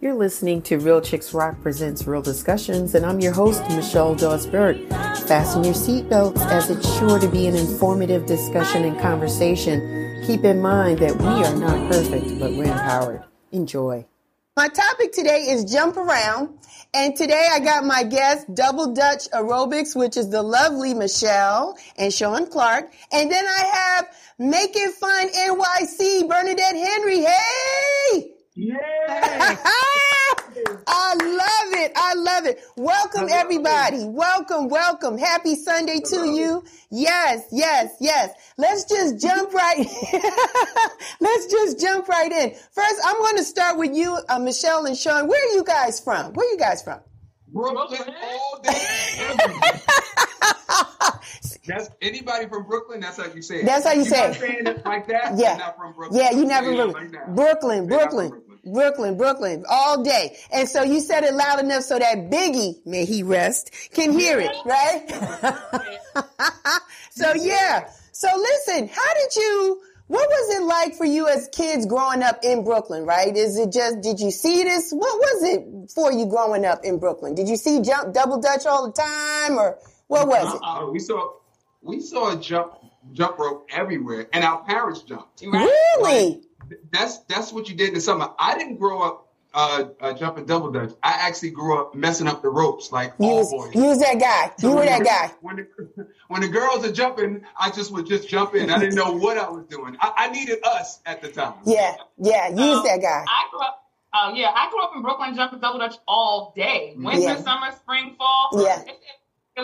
You're listening to Real Chicks Rock Presents Real Discussions, and I'm your host, Michelle Dawes Bird. Fasten your seatbelts as it's sure to be an informative discussion and conversation. Keep in mind that we are not perfect, but we're empowered. Enjoy. My topic today is jump around. And today I got my guest, Double Dutch Aerobics, which is the lovely Michelle and Sean Clark. And then I have Make It Fun NYC, Bernadette Henry. Hey! Yay! I love it. I love it. Welcome everybody. Welcome, welcome. Happy Sunday to you. Yes, yes, yes. Let's just jump right. In. Let's just jump right in. First, I'm going to start with you, uh, Michelle and Sean. Where are you guys from? Where are you guys from? Brooklyn all day. that's anybody from Brooklyn. That's how you say it. That's how you You're say it. saying it like that. Yeah. You're not from Brooklyn. Yeah, you never really. like that. Brooklyn, You're not from Brooklyn, Brooklyn, Brooklyn, all day. And so you said it loud enough so that Biggie, may he rest, can hear it, right? so yeah. So listen, how did you, what was it like for you as kids growing up in Brooklyn, right? Is it just, did you see this? What was it for you growing up in Brooklyn? Did you see jump, double dutch all the time or what was it? Uh, we saw we saw a jump jump rope everywhere, and our parents jumped. Really? That's that's what you did in the summer. I didn't grow up uh, uh, jumping double dutch. I actually grew up messing up the ropes like You all was, boys. you was that guy. So You were that the- guy. When the, when the girls are jumping, I just would just jump in. I didn't know what I was doing. I, I needed us at the time. Yeah, yeah, you was Um, that guy. I grew up. Oh yeah, I grew up in Brooklyn, jumping double dutch all day, winter, Yeah. summer, spring, fall. Yeah.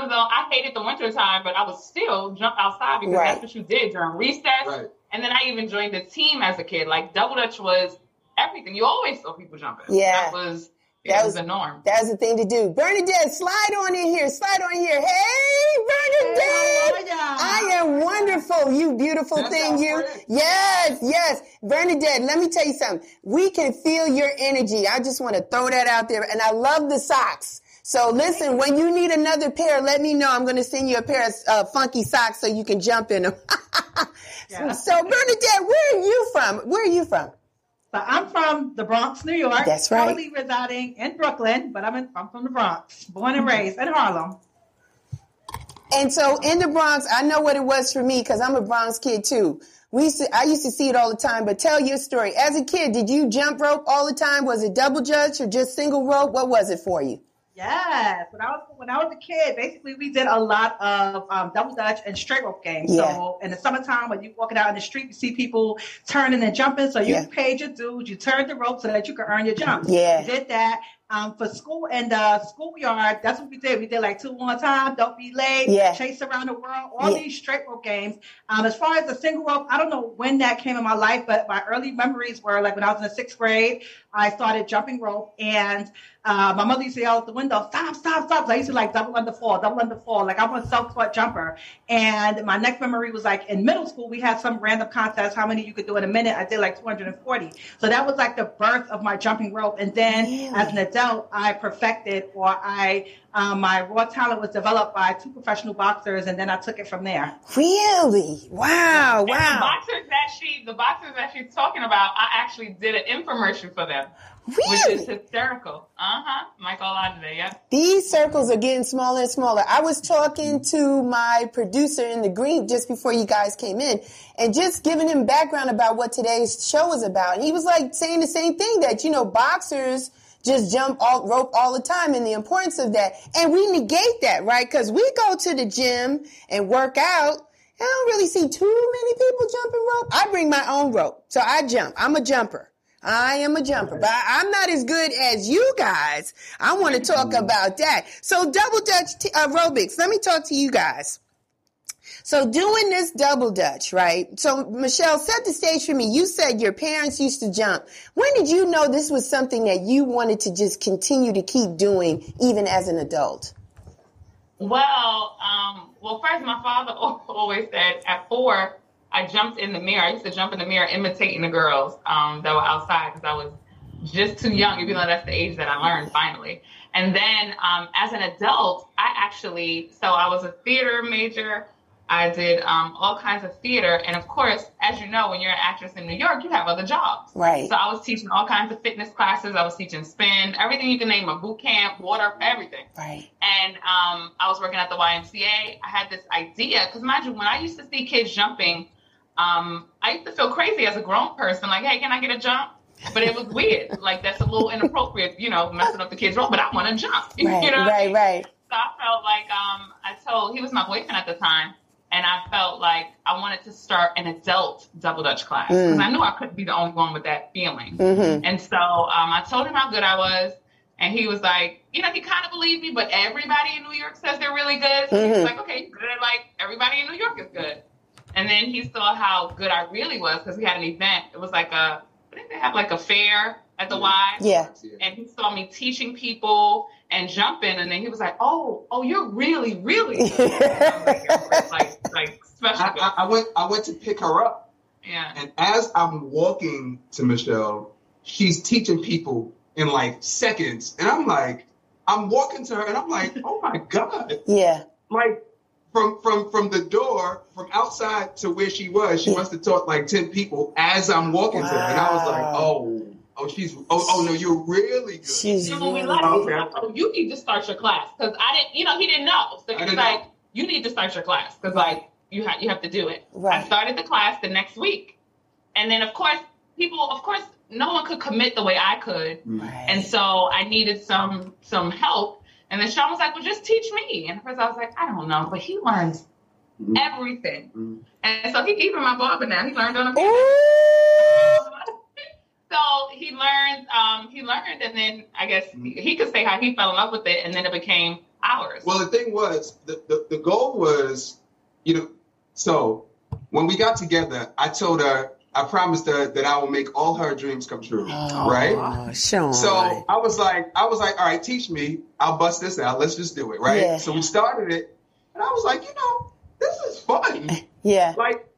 Was. I hated the winter time, but I was still jump outside because Right. that's what you did during recess. Right. And then I even joined the team as a kid. Like double dutch was everything. You always saw people jumping. Yeah. that was it That was was- the norm. That's the thing to do. Bernadette, slide on in here. Slide on in here. Hey, Bernadette. I am wonderful. You beautiful That's thing, you. friend. Yes, yes. Bernadette, let me tell you something. We can feel your energy. I just want to throw that out there. And I love the socks. So listen, when you need another pair, let me know. I'm going to send you a pair of uh, funky socks so you can jump in them. Yeah. So Bernadette, where are you from? Where are you from? So I'm from the Bronx, New York. That's right. Currently residing in Brooklyn, but I'm, in, I'm from the Bronx, born and raised in Harlem. And so in the Bronx, I know what it was for me because I'm a Bronx kid too. We used to, I used to see it all the time, but tell your story. As a kid, did you jump rope all the time? Was it double dutch or just single rope? What was it for you? Yes, when I was when I was a kid, basically we did a lot of um, double dutch and straight rope games. Yeah. So in the summertime, when you're walking out in the street, you see people turning and jumping. So you Yeah. paid your dues, you turned the rope so that you could earn your jump. Yeah. We did that. Um, for school and the schoolyard, that's what we did. We did like two one time, don't be late, Yeah. chase around the world, all Yeah. these straight rope games. Um, as far as the single rope, I don't know when that came in my life, but my early memories were like when I was in the sixth grade, I started jumping rope and uh, my mother used to yell out the window, stop, stop, stop. So I used to like double under fall, double under fall. Like I'm a self-taught jumper. And my next memory was like in middle school, we had some random contest, how many you could do in a minute. I did like 240. So that was like the birth of my jumping rope. And then Really? as an adult, I perfected or I, um, my raw talent was developed by two professional boxers. And then I took it from there. Really? Wow, And the wow. boxers that she, the boxers that she's talking about, I actually did an infomercial for them, which is hysterical. Uh huh. Michael Olajide, yeah. These circles are getting smaller and smaller. I was talking to my producer in the green just before you guys came in and just giving him background about what today's show is about. And he was like saying the same thing that, you know, boxers just jump all rope all the time and the importance of that. And we negate that, right? Cause we go to the gym and work out. And I don't really see too many people jumping rope. I bring my own rope. So I jump. I'm a jumper. I am a jumper, but I'm not as good as you guys. I want to talk mm-hmm. about that. So double dutch t- aerobics. Let me talk to you guys. So doing this double dutch, right? So Michelle, set the stage for me. You said your parents used to jump. When did you know this was something that you wanted to just continue to keep doing even as an adult? Well, um, well, first, my father always said at four, I jumped in the mirror. I used to jump in the mirror imitating the girls um, that were outside because I was just too young, even though that's the age that I learned finally. And then um, as an adult, I actually, so I was a theater major. I did um, all kinds of theater. And of course, as you know, when you're an actress in New York, you have other jobs. Right. So I was teaching all kinds of fitness classes. I was teaching spin, everything you can name, a boot camp, water, everything. Right. And um, I was working at the YMCA. I had this idea because, mind you, when I used to see kids jumping, um, I used to feel crazy as a grown person, like, hey, can I get a jump? But it was weird. like that's a little inappropriate, you know, messing up the kid's role. But I want to jump. Right. you know right. Right. So I felt like um, I told he was my boyfriend at the time, and I felt like I wanted to start an adult double dutch class because I knew I couldn't be the only one with that feeling. Mm-hmm. And so um, I told him how good I was, and he was like, you know, he kind of believed me, but everybody in New York says they're really good. So he Mhm. was like, okay, good. Like everybody in New York is good. And then he saw how good I really was because we had an event. It was like a, I think they have like a fair at the Y Yeah. and he saw me teaching people and jumping, and then he was like, "Oh, oh, you're really, really. I'm like, like, like special." I. I, I went I went to pick her up, yeah, and as I'm walking to Michelle, she's teaching people in like seconds, and I'm like, I'm walking to her, and I'm like, oh my god, Yeah. like from from from the door from outside to where she was, she must have taught like ten people as I'm walking to her, and I was like, oh, oh, she's oh oh no, you're really good. She's and when we left, he Okay. like, "Oh, you need to start your class because I didn't, you know, he didn't know. So I he was didn't like, know. "You need to start your class because like you have you have to do it." Right. I started the class the next week, and then of course people, of course, no one could commit the way I could. Right. And so I needed some some help. And then Sean was like, "Well, just teach me." And at first I was like, "I don't know," but he learns Mhm. everything. Mhm. And so he even my barber now. He learned on a Ooh. So he learned. Um, he learned, and then I guess he, he could say how he fell in love with it, and then it became ours. Well, the thing was, the, the, the goal was, you know, so when we got together, I told her, I promised her that I will make all her dreams come true, Oh, right? Sean. So I was like, I was like, all right, teach me. I'll bust this out. Let's just do it, right? Yeah. So we started it, and I was like, you know, this is fun. yeah. like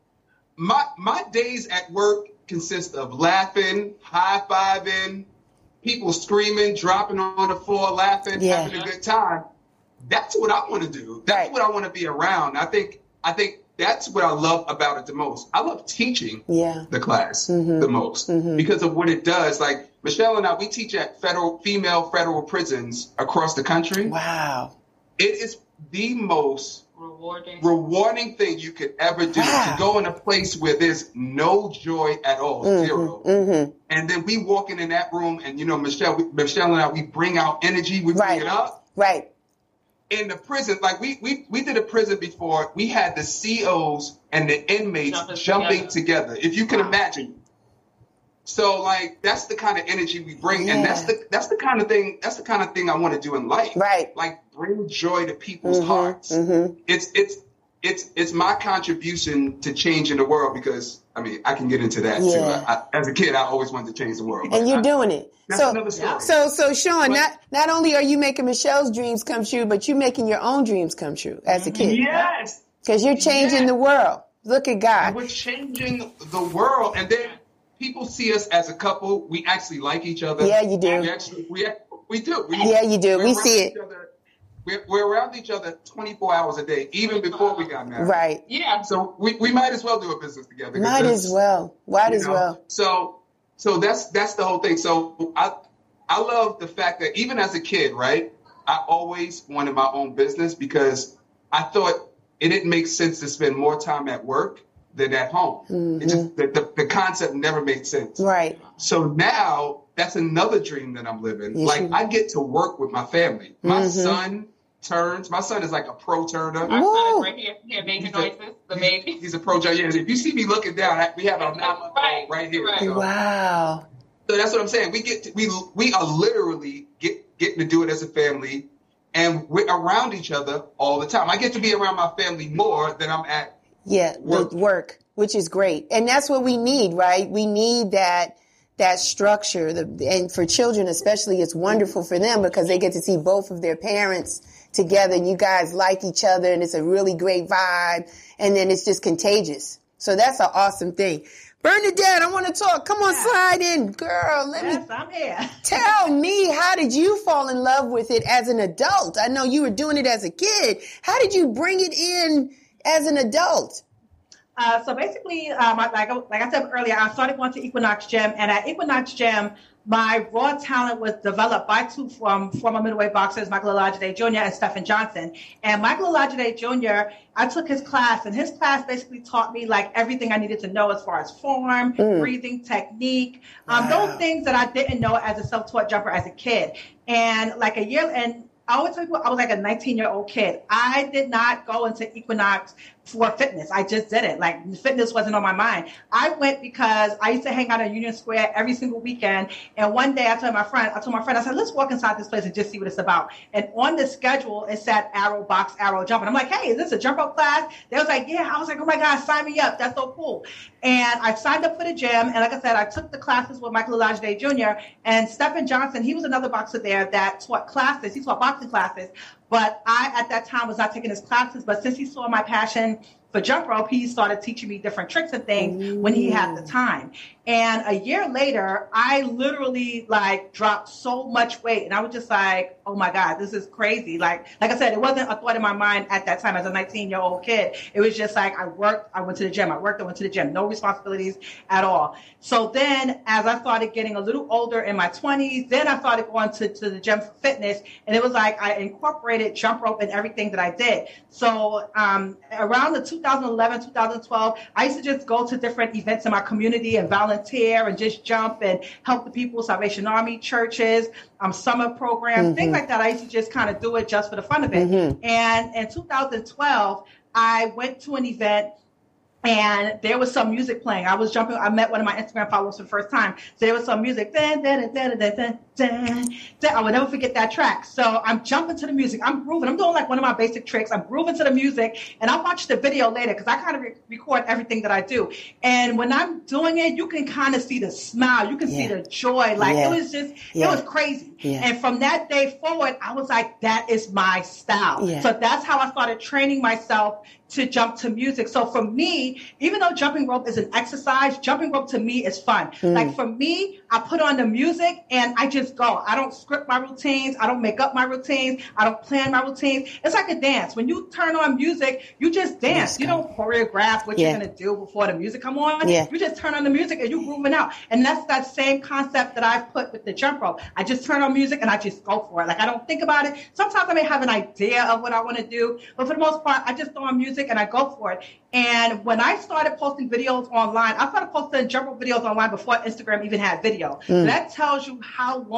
my my days at work consist of laughing, high fiving, people screaming, dropping on the floor, laughing, Yeah. having a good time. That's what I want to do. That's Right. what I want to be around. I think I think that's what I love about it the most. I love teaching Yeah. the class Mhm. the most Mhm. because of what it does. Like Michelle and I, we teach at federal female federal prisons across the country. Wow. It is the most rewarding. rewarding thing you could ever do Wow. to go in a place where there's no joy at all, zero. Mm-hmm. And then we walking in that room, and you know, Michelle, we, Michelle and I, we bring out energy, we Right. bring it up. Right. In the prison, like we we we did a prison before, we had the COs and the inmates Jumping jumping, together. together. If you can Wow. imagine. So like that's the kind of energy we bring, and that's the that's the kind of thing that's the kind of thing I want to do in life. Right. Like bring joy to people's Mhm. hearts Mhm. it's it's it's it's my contribution to changing the world because I mean I can get into that too. I, I, as a kid, I always wanted to change the world. And you're I- doing it. That's So, another story. so, so, Sean, But- not not only are you making Michelle's dreams come true, but you're making your own dreams come true as a kid. yes, Because you're changing Yeah. the world. Look at God. we're changing the world, and then people see us as a couple. We actually like each other. Yeah, you do. We actually we we do. We, Yeah, you do. we're We around see it. each other- We're, we're around each other 24 hours a day, even before we got married. Right. yeah. So we, we might as well do a business together. 'cause Might as well. Might as know? well. So so that's that's the whole thing. So I I love the fact that even as a kid, right, I always wanted my own business because I thought it didn't make sense to spend more time at work than at home. It just the, the, the concept never made sense. Right. So now that's another dream that I'm living. Yes, like you- I get to work with my family. My Mhm. son turns. My son is like a pro turner. Our son Woo. is right here. Here, baby He's a- noises. The baby. He's a pro turner. Yeah, if you see me looking down, we have our nine month Right, old right here. right. So- Wow. so that's what I'm saying. We get to, we we are literally get getting to do it as a family, and we're around each other all the time. I get to be around my family more than I'm at. Yeah, Work. the work, which is great. And that's what we need, right? We need that that structure. The, and for children especially, it's wonderful for them because they get to see both of their parents together and you guys like each other and it's a really great vibe and then it's just contagious. So that's an awesome thing. Bernadette, I want to talk. Come on, Yeah. slide in. Girl, let me Yes, I'm here. Tell me, how did you fall in love with it as an adult? I know you were doing it as a kid. How did you bring it in as an adult? Uh, so basically, um, like like I said earlier, I started going to Equinox Gym, and at Equinox Gym, my raw talent was developed by two from former middleweight boxers, Michael Olajide Jr. and Stephen Johnson. And Michael Olajide Jr., I took his class, and his class basically taught me like everything I needed to know as far as form, mm. breathing, technique, um, wow. those things that I didn't know as a self-taught jumper as a kid. And like a year, and I people I was like a 19 year old kid. I did not go into Equinox for fitness. I just did it. Like fitness wasn't on my mind. I went because I used to hang out at Union Square every single weekend. And one day I told my friend, I told my friend, I said, let's walk inside this place and just see what it's about. And on the schedule, it said AeroBox, arrow jump. And I'm like, hey, is this a jump rope class? They was like, yeah. I was like, oh my God, sign me up. That's so cool. And I signed up for the gym. And like I said, I took the classes with Michael Olajide Jr. and Stephen Johnson. He was another boxer there that taught classes. He taught boxing classes. But I, at that time, was not taking his classes. But since he saw my passion for jump rope, he started teaching me different tricks and things Ooh. when he had the mm. time. And a year later, I literally like dropped so much weight and I was just like, oh my God, this is crazy. Like, like I said, it wasn't a thought in my mind at that time as a 19 year old kid. It was just like, I worked, I went to the gym. I worked, I went to the gym. No responsibilities at all. So then as I started getting a little older in my 20s, then I started going to, to the gym for fitness. And it was like I incorporated jump rope in everything that I did. So um, around the 2011, 2012, I used to just go to different events in my community and volunteer volunteer and just jump and help the people, Salvation Army churches, um, summer programs, mm-hmm. things like that. I used to just kind of do it just for the fun of it. Mm-hmm. And in 2012, I went to an event and there was some music playing. I was jumping. I met one of my Instagram followers for the first time. So there was some music. Dun, dun, dun, I will never forget that track. So I'm jumping to the music. I'm grooving. I'm doing like one of my basic tricks. I'm grooving to the music, and I'll watch the video later because I kind of re- record everything that I do. And when I'm doing it, you can kind of see the smile. You can yeah. see the joy. Like yeah. it was just, yeah. it was crazy. And from that day forward, I was like, that is my style. So that's how I started training myself to jump to music. So for me, even though jumping rope is an exercise, jumping rope to me is fun. Mm. Like for me, I put on the music and I just go. I don't script my routines. I don't make up my routines. I don't plan my routines. It's like a dance. When you turn on music, you just dance. You don't choreograph what yeah. you're going to do before the music come on. Yeah. You just turn on the music and you grooving out. And that's that same concept that I've put with the jump rope. I just turn on music and I just go for it. Like I don't think about it. Sometimes I may have an idea of what I want to do, but for the most part, I just throw on music and I go for it. And when I started posting videos online, I started posting jump rope videos online before Instagram even had video. Mm. that tells you how long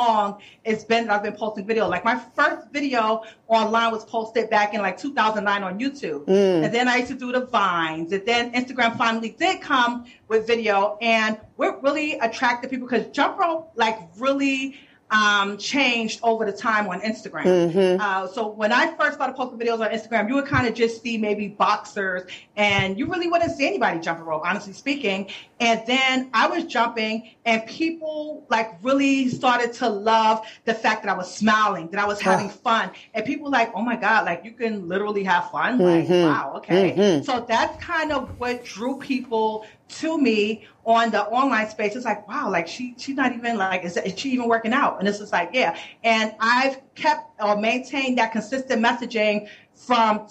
it's been that I've been posting video. Like my first video online was posted back in like 2009 on YouTube. Mm. And then I used to do the vines. And then Instagram finally did come with video. And we're really attracted people because jump rope like really um, changed over the time on Instagram. Mm-hmm. Uh, so when I first started posting videos on Instagram, you would kind of just see maybe boxers, and you really wouldn't see anybody jumping rope, honestly speaking. And then I was jumping, and people like really started to love the fact that I was smiling, that I was having fun, and people like, oh my god, like you can literally have fun. Mm-hmm. Like wow, okay. Mm-hmm. So that's kind of what drew people to me on the online space. It's like, wow, like she she's not even like is, is she even working out? And it's just like, yeah. And I've kept or maintained that consistent messaging from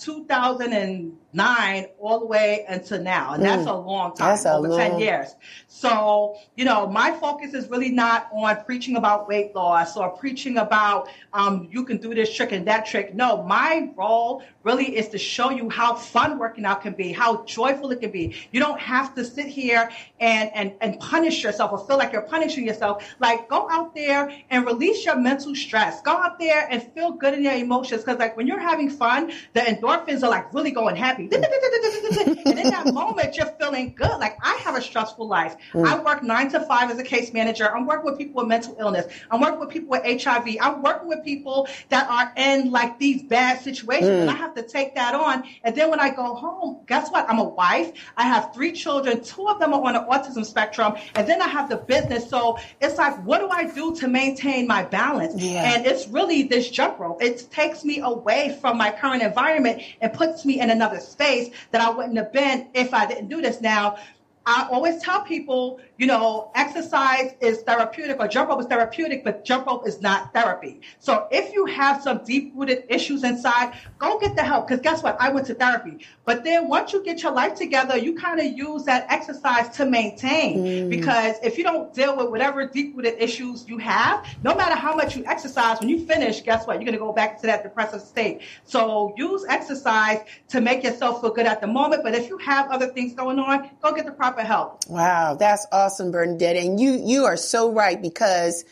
2009 all the way until now. And that's mm. a long time, that's over long... 10 years. So, you know, my focus is really not on preaching about weight loss or preaching about um, you can do this trick and that trick. No, my role really is to show you how fun working out can be, how joyful it can be. You don't have to sit here and, and, and punish yourself or feel like you're punishing yourself. Like go out there and release your mental stress. Go out there and feel good in your emotions. Cause like when you're having fun, the endorphins are like really going happy. and in that moment, you're feeling good. Like I have a stressful life. Mm. I work nine to five as a case manager. I'm working with people with mental illness. I'm working with people with HIV. I'm working with people that are in like these bad situations. Mm. And I have to take that on. And then when I go home, guess what? I'm a wife. I have three children. Two of them are on the autism spectrum. And then I have the business. So it's like, what do I do to maintain my balance? Yeah. And it's really this jump rope. It takes me away from my current environment and puts me in another space that I wouldn't have been if I didn't do this. Now, I always tell people you know, exercise is therapeutic or jump rope is therapeutic, but jump rope is not therapy. So if you have some deep rooted issues inside, go get the help. Because guess what? I went to therapy. But then once you get your life together, you kind of use that exercise to maintain. Mm. Because if you don't deal with whatever deep rooted issues you have, no matter how much you exercise, when you finish, guess what? You're going to go back to that depressive state. So use exercise to make yourself feel good at the moment. But if you have other things going on, go get the proper help. Wow, that's awesome awesome, Bernadette. And you, you are so right because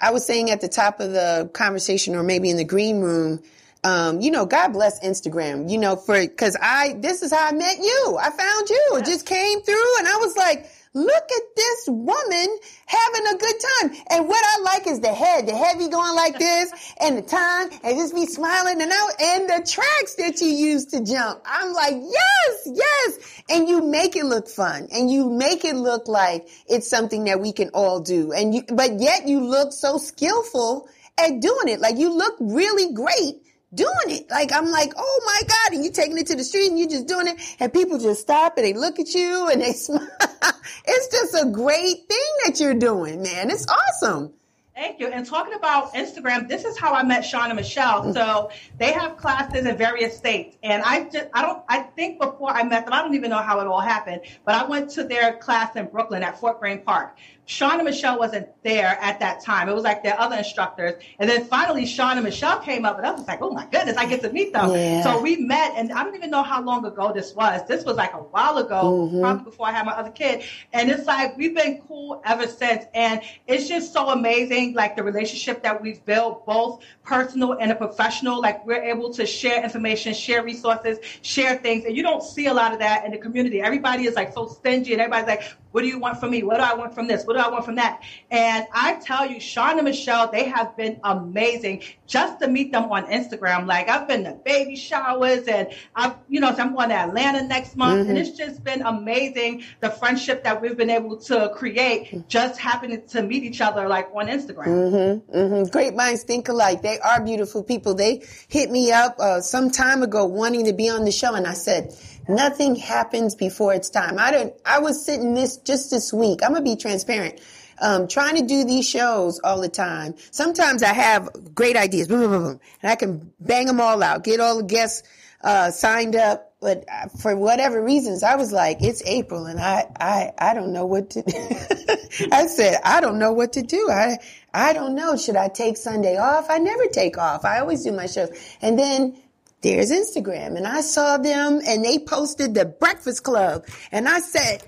I was saying at the top of the conversation or maybe in the green room, um, you know, God bless Instagram, you know, for, cause I, this is how I met you. I found you. It just came through and I was like, look at this woman having a good time. And what I like is the head, the heavy going like this and the tongue and just be smiling and out and the tracks that you use to jump. I'm like, yes, yes. And you make it look fun and you make it look like it's something that we can all do. And you, but yet you look so skillful at doing it. Like you look really great doing it. Like I'm like, oh my God, and you're taking it to the street and you're just doing it and people just stop and they look at you and they smile. it's just a great thing that you're doing, man. It's awesome. Thank you. And talking about Instagram, this is how I met Sean and Michelle. Mm. So they have classes in various states. And I just, I don't, I think before I met them, I don't even know how it all happened, but I went to their class in Brooklyn at Fort Greene Park. Sean and Michelle wasn't there at that time. It was like their other instructors. And then finally, Sean and Michelle came up, and I was like, oh my goodness, I get to meet them. Yeah. So we met, and I don't even know how long ago this was. This was like a while ago, mm-hmm. probably before I had my other kid. And it's like, we've been cool ever since. And it's just so amazing, like the relationship that we've built, both personal and a professional. Like we're able to share information, share resources, share things. And you don't see a lot of that in the community. Everybody is like so stingy, and everybody's like, what do you want from me? What do I want from this? What do I want from that? And I tell you, Sean and Michelle, they have been amazing just to meet them on Instagram. Like I've been to baby showers and I've, you know, so I'm going to Atlanta next month mm-hmm. and it's just been amazing. The friendship that we've been able to create just happening to meet each other like on Instagram. Mm-hmm, mm-hmm. Great minds think alike. They are beautiful people. They hit me up uh, some time ago wanting to be on the show and I said, Nothing happens before it's time. I don't, I was sitting this just this week. I'm going to be transparent. Um, trying to do these shows all the time. Sometimes I have great ideas, boom, boom, boom, boom, and I can bang them all out, get all the guests uh, signed up. But for whatever reasons, I was like, it's April, and I, I, I don't know what to. I said, I don't know what to do. I, I don't know. Should I take Sunday off? I never take off. I always do my shows, and then there's Instagram. And I saw them and they posted the Breakfast Club. And I said,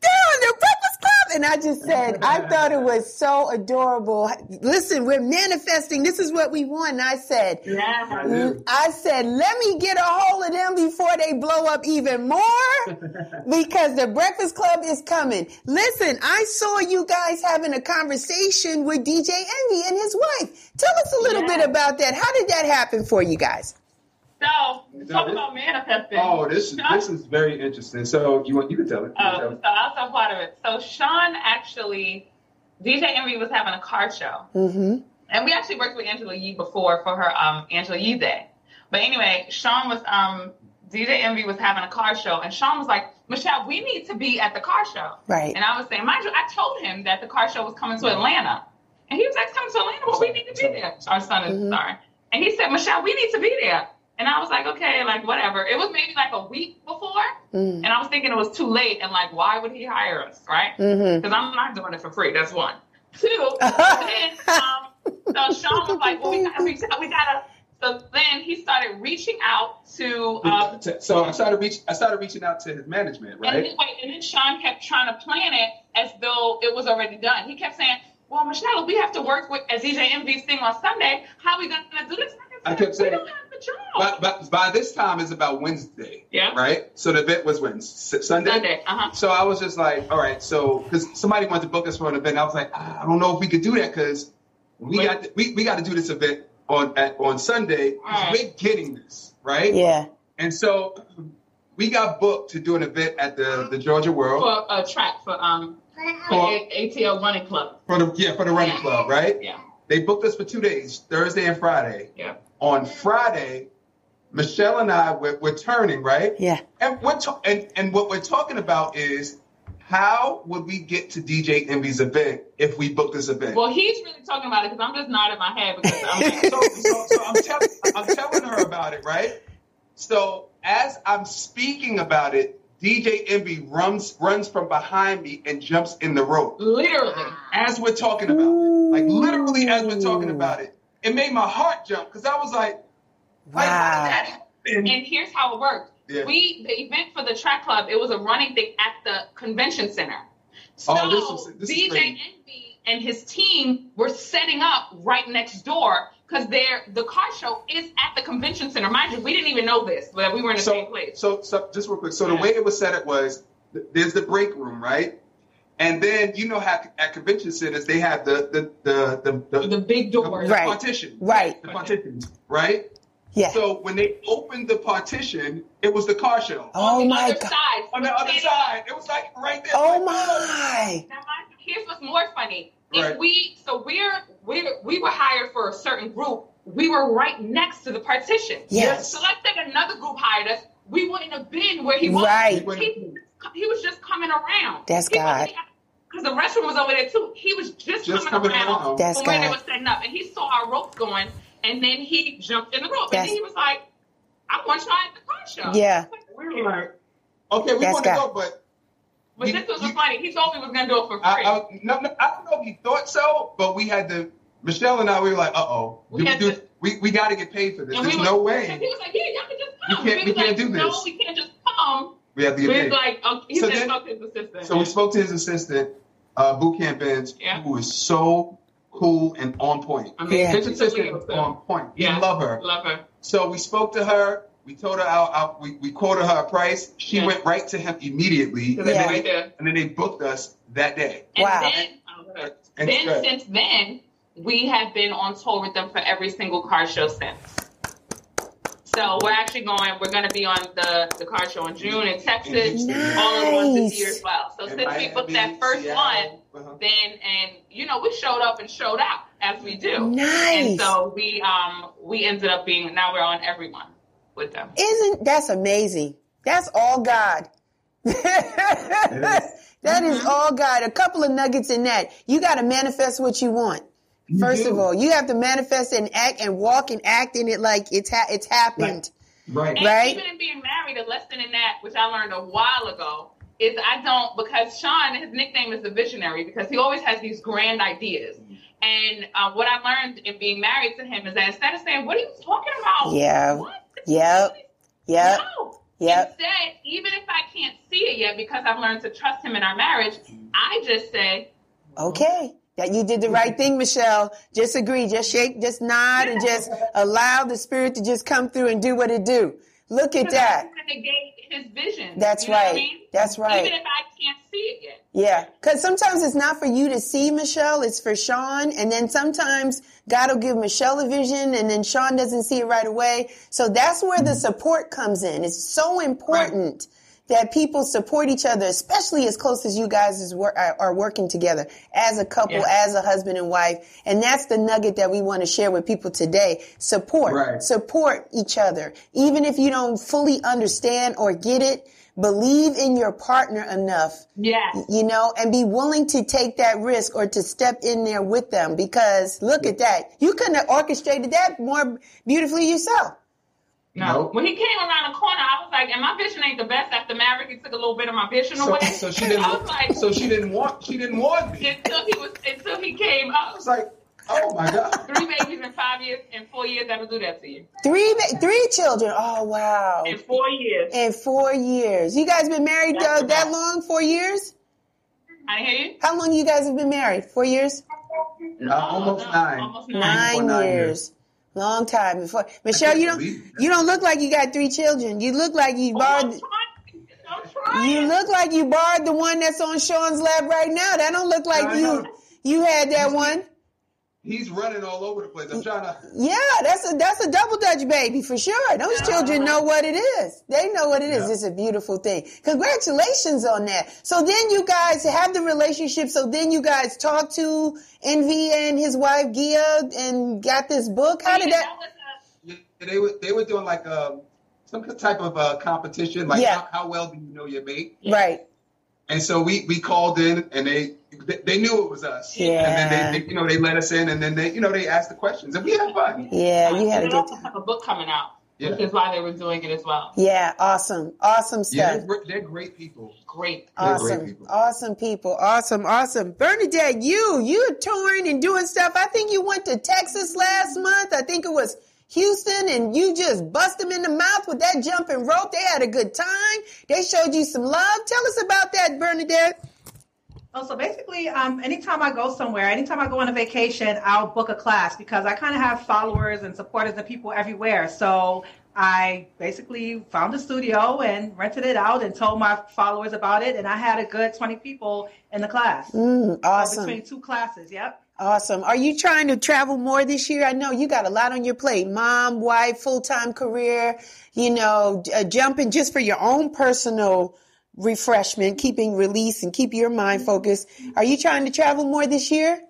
they're on the Breakfast Club. And I just said, I thought it was so adorable. Listen, we're manifesting. This is what we want. And I said, yeah. I said, let me get a hold of them before they blow up even more because the Breakfast Club is coming. Listen, I saw you guys having a conversation with DJ Envy and his wife. Tell us a little yeah. bit about that. How did that happen for you guys? So talk about manifesting. Oh, this is this is very interesting. So you want you can tell it. Oh, so I'll tell part of it. So Sean actually, DJ Envy was having a car show, mm-hmm. and we actually worked with Angela Yee before for her um, Angela Yee Day. But anyway, Sean was um, DJ Envy was having a car show, and Sean was like, Michelle, we need to be at the car show. Right. And I was saying, mind you, I told him that the car show was coming to Atlanta. And he was like, coming to Atlanta? Well, we need to be there. Our son is mm-hmm. sorry. And he said, Michelle, we need to be there. And I was like, okay, like whatever. It was maybe like a week before, mm. and I was thinking it was too late. And like, why would he hire us, right? Because mm-hmm. I'm not doing it for free. That's one. Two. then, um, so Sean was like, well, we gotta, reach, we gotta. So then he started reaching out to. Um, so I started reach. I started reaching out to his management, right? And then, wait, and then Sean kept trying to plan it as though it was already done. He kept saying, "Well, Michelle, we have to work with as DJ Envy's thing on Sunday. How are we gonna do this?" I kept saying. But, but by this time it's about Wednesday. Yeah. Right. So the event was when Sunday. Sunday. Uh-huh. So I was just like, all right. So because somebody wanted to book us for an event, I was like, ah, I don't know if we could do that because we Wait. got to, we, we got to do this event on at, on Sunday. Right. We're getting this right. Yeah. And so we got booked to do an event at the the Georgia World for a track for um for ATL Running Club. For the yeah for the running yeah. club, right? Yeah. They booked us for two days, Thursday and Friday. Yeah on Friday, Michelle and I we're, we're turning right. Yeah. And we're ta- and and what we're talking about is how would we get to DJ Envy's event if we book this event? Well, he's really talking about it because I'm just nodding my head because I'm so, so, so I'm, tell, I'm telling her about it, right? So as I'm speaking about it, DJ Envy runs runs from behind me and jumps in the rope. literally. As we're talking about it, like literally as we're talking about it, it made my heart jump because I was like, like, how did that happen? And here's how it worked. Yeah. We the event for the track club, it was a running thing at the convention center. So Oh, this was- this is DJ. Envy and his team were setting up right next door because their the car show is at the convention center. Mind you, we didn't even know this, but we were in the same place. so, so, just real quick. So the way it was set up was there's the break room, right? And then you know how at convention centers they have the the the the, the, the big doors. the Right. partition, Right. The partitions, right? Yeah. So when they opened the partition, it was the car show. oh on the my other god. side. On the other side, it was like right there. Oh like, my. Now, mind you, here's what's more funny. If Right. we so we're we we were hired for a certain group, we were right next to the partition. Yes. So let's say another group hired us, we wouldn't have been where he was. Right. He, he was just coming around. That's God. Because the restroom was over there too. He was just, Just coming, coming around, around. That's from where they were setting up, and he saw our ropes going, and then he jumped in the rope, and then he was like, "I want to try at the car show." Yeah. We were like, okay, we That's want to go, but But You- this was you- funny. He told me he was gonna do it for free. I, I, no, no, I don't know if he thought so, but we had to. Michelle and I, we were like, uh oh, We we, to- we we got to get paid for this. There's we no way He was like, "Yeah, y'all can just We come." can't- we was can't like, do No, this. we can't just come. we have to get was paid. like, he So said, then- "Talk to his assistant." So we spoke to his assistant, uh, Boot Camp Benz, Yeah. who is so cool and on point. I mean, Yeah. His it's a assistant weird is thing. on point. We Yeah. love her. Love her. So we spoke to her. We told her our, our we, we quoted her a price. She Yeah. went right to him immediately, So and, Yeah. then they, there. and then they booked us that day. And Wow. then, oh. And then since then, we have been on tour with them for every single car show since. So we're actually going. We're going to be on the the car show in June in Texas. Nice. All of us this year as well. So In since we booked that first Seattle. one, Uh-huh. then and you know we showed up and showed out as we do. Nice. And so we um we ended up being now we're on everyone with them. Isn't that's amazing? That's all God. That is Mm-hmm. all God. A couple of nuggets in that. You got to manifest what you want. First do. of all, you have to manifest and act and walk and act in it like it's ha- it's happened. Right. And Right. even in being married, a lesson in that, which I learned a while ago, is I don't because Sean, his nickname is the visionary because he always has these grand ideas. And uh, what I learned in being married to him is that instead of saying, "What are you talking about?" Yeah. What? Yep. Yep. No. Yep. Instead, even if I can't see it yet because I've learned to trust him in our marriage, I just say, Okay. That you did the right thing, Michelle. Just agree, just shake, just nod, and just allow the spirit to just come through and do what it do. Look at that. I don't wanna negate his vision. That's what I right. mean? That's right. Even if I can't see it yet. Yeah, because sometimes it's not for you to see, Michelle. It's for Sean, and then sometimes God will give Michelle a vision, and then Sean doesn't see it right away. So that's where the support comes in. It's so important that people support each other, especially as close as you guys is wor- are are working together as a couple, Yeah. as a husband and wife. And that's the nugget that we want to share with people today. Support, Right. support each other, even if you don't fully understand or get it. Believe in your partner enough Yeah. you know, and be willing to take that risk or to step in there with them because look at that. You couldn't have orchestrated that more beautifully yourself. No. Nope. When he came around the corner, I was like, and my vision ain't the best. After Maverick. he took a little bit of my vision So, away. so she didn't. I was like, so she didn't want. She didn't want me. until he was, until he came I up. was like, oh my god. Three babies in five years, in four years, that'll do that to you. Three, three children. Oh, wow. In four years. In four years. You guys been married uh, that long? Four years? I hear you. How long you guys have been married? Four years? Uh, almost nine. Almost nine. Nine, nine years. years. Long time before. Michelle, you don't, believe you don't look like you got three children. You look like you Oh, borrowed, trying. I'm you look like you borrowed the one that's on Sean's lap right now. That don't look like I you, you had that one. He's running all over the place. I'm trying to. Yeah, that's a that's a double dutch baby for sure. Those children know what it is. They know what it is. Yeah. It's a beautiful thing. Congratulations on that. So then you guys have the relationship. So then you guys talk to Envy and his wife Gia and got this book. How did that? Yeah, They were they were doing like um some type of uh, competition, like Yeah. how, how well do you know your mate? Right. And so we we called in, and they they knew it was us. Yeah. And then they, they, you know, they let us in, and then they, you know, they asked the questions, and we had fun. Yeah, you had a good also time. have a book coming out, Yeah. which is why they were doing it as well. Yeah, awesome, awesome Yeah, stuff. they're, they're great people. Great. They're great Awesome, people. awesome people, awesome, awesome. Bernadette, you you are touring and doing stuff. I think you went to Texas last month. I think it was Houston, and you just bust them in the mouth with that jumping rope. They had a good time. They showed you some love. Tell us about that, Bernadette. Oh, so basically, um, anytime I go somewhere, anytime I go on a vacation, I'll book a class because I kind of have followers and supporters and people everywhere. So I basically found a studio and rented it out and told my followers about it, and I had a good 20 people in the class. Mm, awesome. Between two classes, yep. Awesome. Are you trying to travel more this year? I know you got a lot on your plate. Mom, wife, full-time career, you know, uh, jumping just for your own personal refreshment, keeping release and keep your mind focused. Are you trying to travel more this year?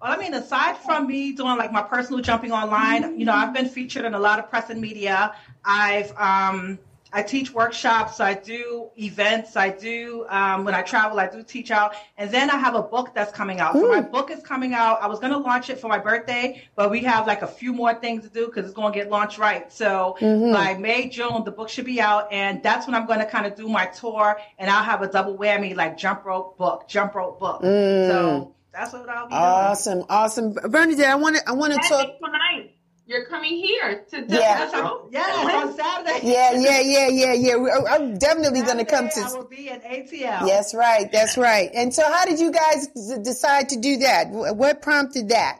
Well, I mean, aside from me doing like my personal jumping online, you know, I've been featured in a lot of press and media. I've um, I teach workshops, I do events, I do um, when I travel, I do teach out, and then I have a book that's coming out. So my book is coming out. I was going to launch it for my birthday, but we have like a few more things to do because it's going to get launched right. So by May, June, the book should be out, and that's when I'm going to kind of do my tour, and I'll have a double whammy like jump rope book, jump rope book. So that's what I'll be doing. Awesome. Awesome. Bernadette, I want to, I want to talk. April 9th, you're coming here to do Yeah. the show. Yes, on Saturday. Yeah, yeah, yeah, yeah, yeah. We- I'm definitely going to come Saturday I to. will be at ATL. That's right. That's right. And so how did you guys decide to do that? What prompted that?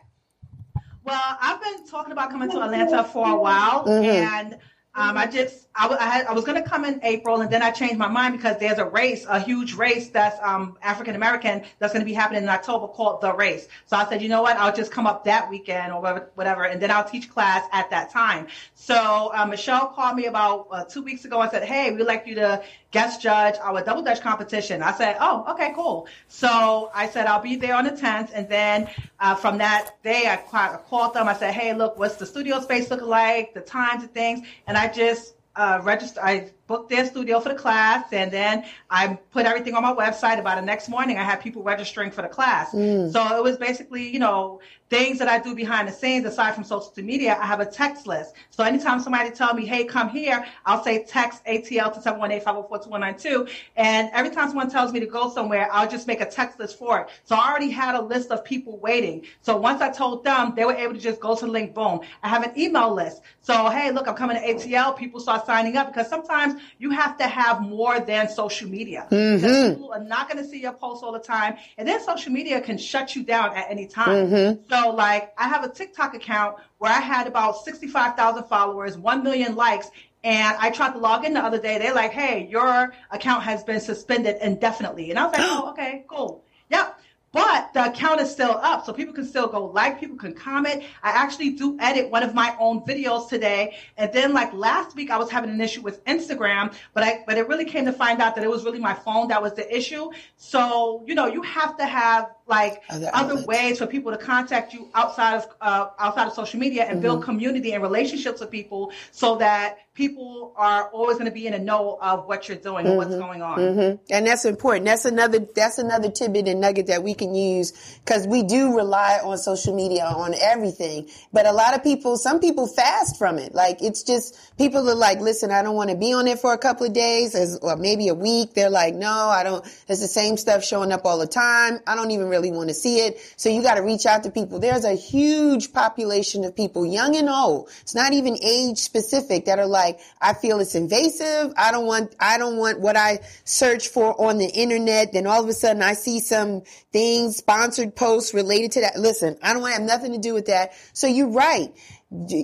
Well, I've been talking about coming to Atlanta for a while, Mhm. and um, I just I, had, I was going to come in April, and then I changed my mind because there's a race, a huge race that's um, African American that's going to be happening in October called the race. So I said, you know what? I'll just come up that weekend or whatever, whatever and then I'll teach class at that time. So uh, Michelle called me about uh, two weeks ago and said, hey, we'd like you to guest judge our double dutch competition. I said, oh, okay, cool. So I said, I'll be there on the 10th. And then uh, from that day, I, ca- I called them. I said, hey, look, what's the studio space looking like, the times and things. And I just uh, registered, I booked their studio for the class. And then I put everything on my website. About the next morning, I had people registering for the class. Mm. So it was basically, you know, things that I do behind the scenes aside from social media. I have a text list. So anytime somebody tell me, hey, come here, I'll say text ATL to 718-504-2192. And every time someone tells me to go somewhere, I'll just make a text list for it. So I already had a list of people waiting. So once I told them, they were able to just go to the link, boom. I have an email list. So, hey, look, I'm coming to ATL. People start signing up because sometimes you have to have more than social media. Mm-hmm. Because people are not going to see your posts all the time. And then social media can shut you down at any time. Mm-hmm. So, like, I have a TikTok account where I had about 65,000 followers, 1 million likes. And I tried to log in the other day. They're like, hey, your account has been suspended indefinitely. And I was like, oh, okay, cool. Yep. But the account is still up, so people can still go like, people can comment. I actually do edit one of my own videos today. And then like last week I was having an issue with Instagram, but I but it really came to find out that it was really my phone that was the issue. So, you know, you have to have like Other other, ways for people to contact you outside of uh, outside of social media and build community and relationships with people so that people are always going to be in a know of what you're doing and what's going on. hmm And that's important. That's another that's another tidbit and nugget that we can use because we do rely on social media on everything. But a lot of people, some people fast from it. Like it's just people are like, listen, I don't want to be on it for a couple of days, as, or maybe a week. They're like, no, I don't. It's the same stuff showing up all the time. I don't even really want to see it. So you got to reach out to people. There's a huge population of people, young and old. It's not even age specific that are like, I feel it's invasive. I don't want, I don't want what I search for on the internet. Then all of a sudden I see some things, sponsored posts related to that. Listen, I don't want to have nothing to do with that. So you're right.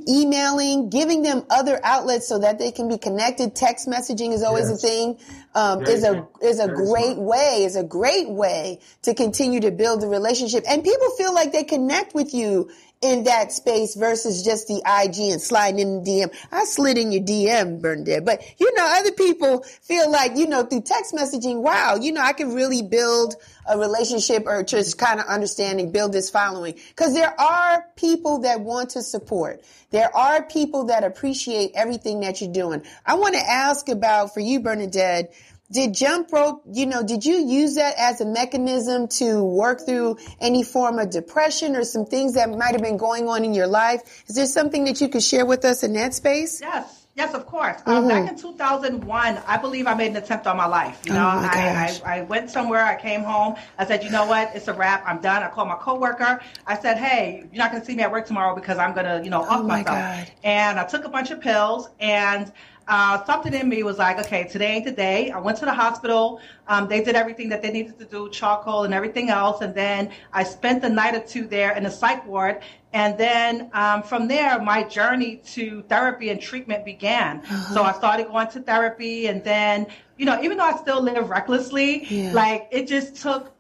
Emailing, giving them other outlets so that they can be connected. Text messaging is always Yes. a thing. Um, is a is a Very great smart. way is a great way to continue to build the relationship, and people feel like they connect with you in that space versus just the IG and sliding in the DM. I slid in your DM, Bernadette, but you know, other people feel like, you know, through text messaging, wow, you know, I can really build a relationship or just kind of understanding, build this following. Cause there are people that want to support. There are people that appreciate everything that you're doing. I want to ask about for you, Bernadette, did jump rope, you know, did you use that as a mechanism to work through any form of depression or some things that might have been going on in your life? Is there something that you could share with us in that space? Yes. Yes, of course. Um, mm-hmm. Back in 2001, I believe I made an attempt on my life. You know, oh I, I, I, went somewhere, I came home, I said, you know what, it's a wrap, I'm done. I called my coworker. I said, hey, you're not going to see me at work tomorrow because I'm going to, you know, off oh myself. God. And I took a bunch of pills and uh, something in me was like, okay, today ain't the day. I went to the hospital. Um, they did everything that they needed to do, charcoal and everything else. And then I spent the night or two there in the psych ward. And then um, from there, my journey to therapy and treatment began. Uh-huh. So I started going to therapy. And then, you know, even though I still live recklessly, yeah. like it just took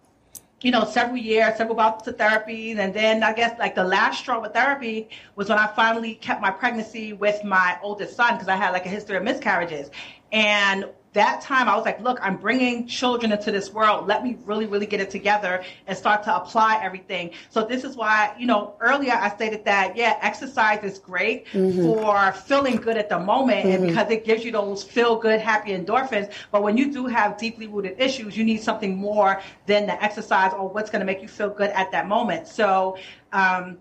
you know, several years, several bouts of therapy. And then I guess like the last straw with therapy was when I finally kept my pregnancy with my oldest son because I had like a history of miscarriages. And that time I was like, look, I'm bringing children into this world. Let me really, really get it together and start to apply everything. So this is why, you know, earlier I stated that, yeah, exercise is great mm-hmm. for feeling good at the moment mm-hmm. and because it gives you those feel good, happy endorphins. But when you do have deeply rooted issues, you need something more than the exercise or what's going to make you feel good at that moment. So, um,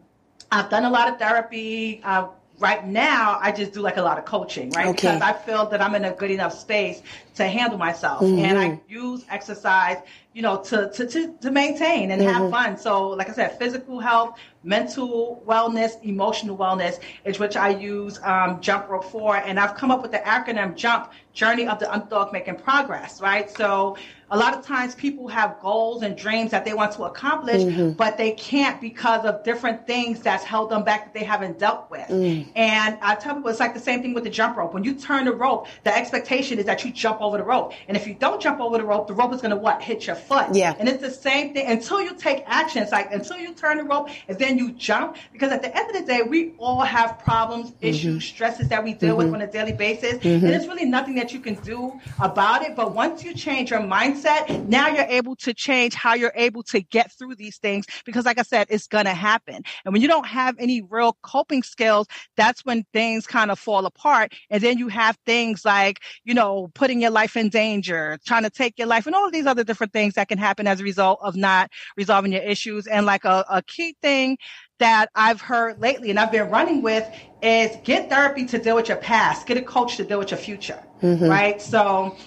I've done a lot of therapy. Uh, right now I just do like a lot of coaching, right? Okay. Because I feel that I'm in a good enough space to handle myself. Mm-hmm. And I use exercise, you know, to, to, to, to maintain and mm-hmm. have fun. So like I said, physical health, mental wellness, emotional wellness is which I use um, Jump Rope for. And I've come up with the acronym JUMP, Journey of the Underdog Making Progress, right? So a lot of times people have goals and dreams that they want to accomplish, mm-hmm. but they can't because of different things that's held them back that they haven't dealt with. Mm. And I tell people it's like the same thing with the jump rope. When you turn the rope, the expectation is that you jump over the rope. And if you don't jump over the rope, the rope is going to what? Hit your foot. Yeah. And it's the same thing until you take action. It's like until you turn the rope and then you jump. Because at the end of the day, we all have problems, mm-hmm. issues, stresses that we deal mm-hmm. with on a daily basis. Mm-hmm. And it's really nothing that you can do about it. But once you change your mindset, now you're able to change how you're able to get through these things because like I said, it's going to happen. And when you don't have any real coping skills, that's when things kind of fall apart. And then you have things like, you know, putting your life in danger, trying to take your life and all of these other different things that can happen as a result of not resolving your issues. And like a, a key thing that I've heard lately and I've been running with is get therapy to deal with your past, get a coach to deal with your future, mm-hmm. right? So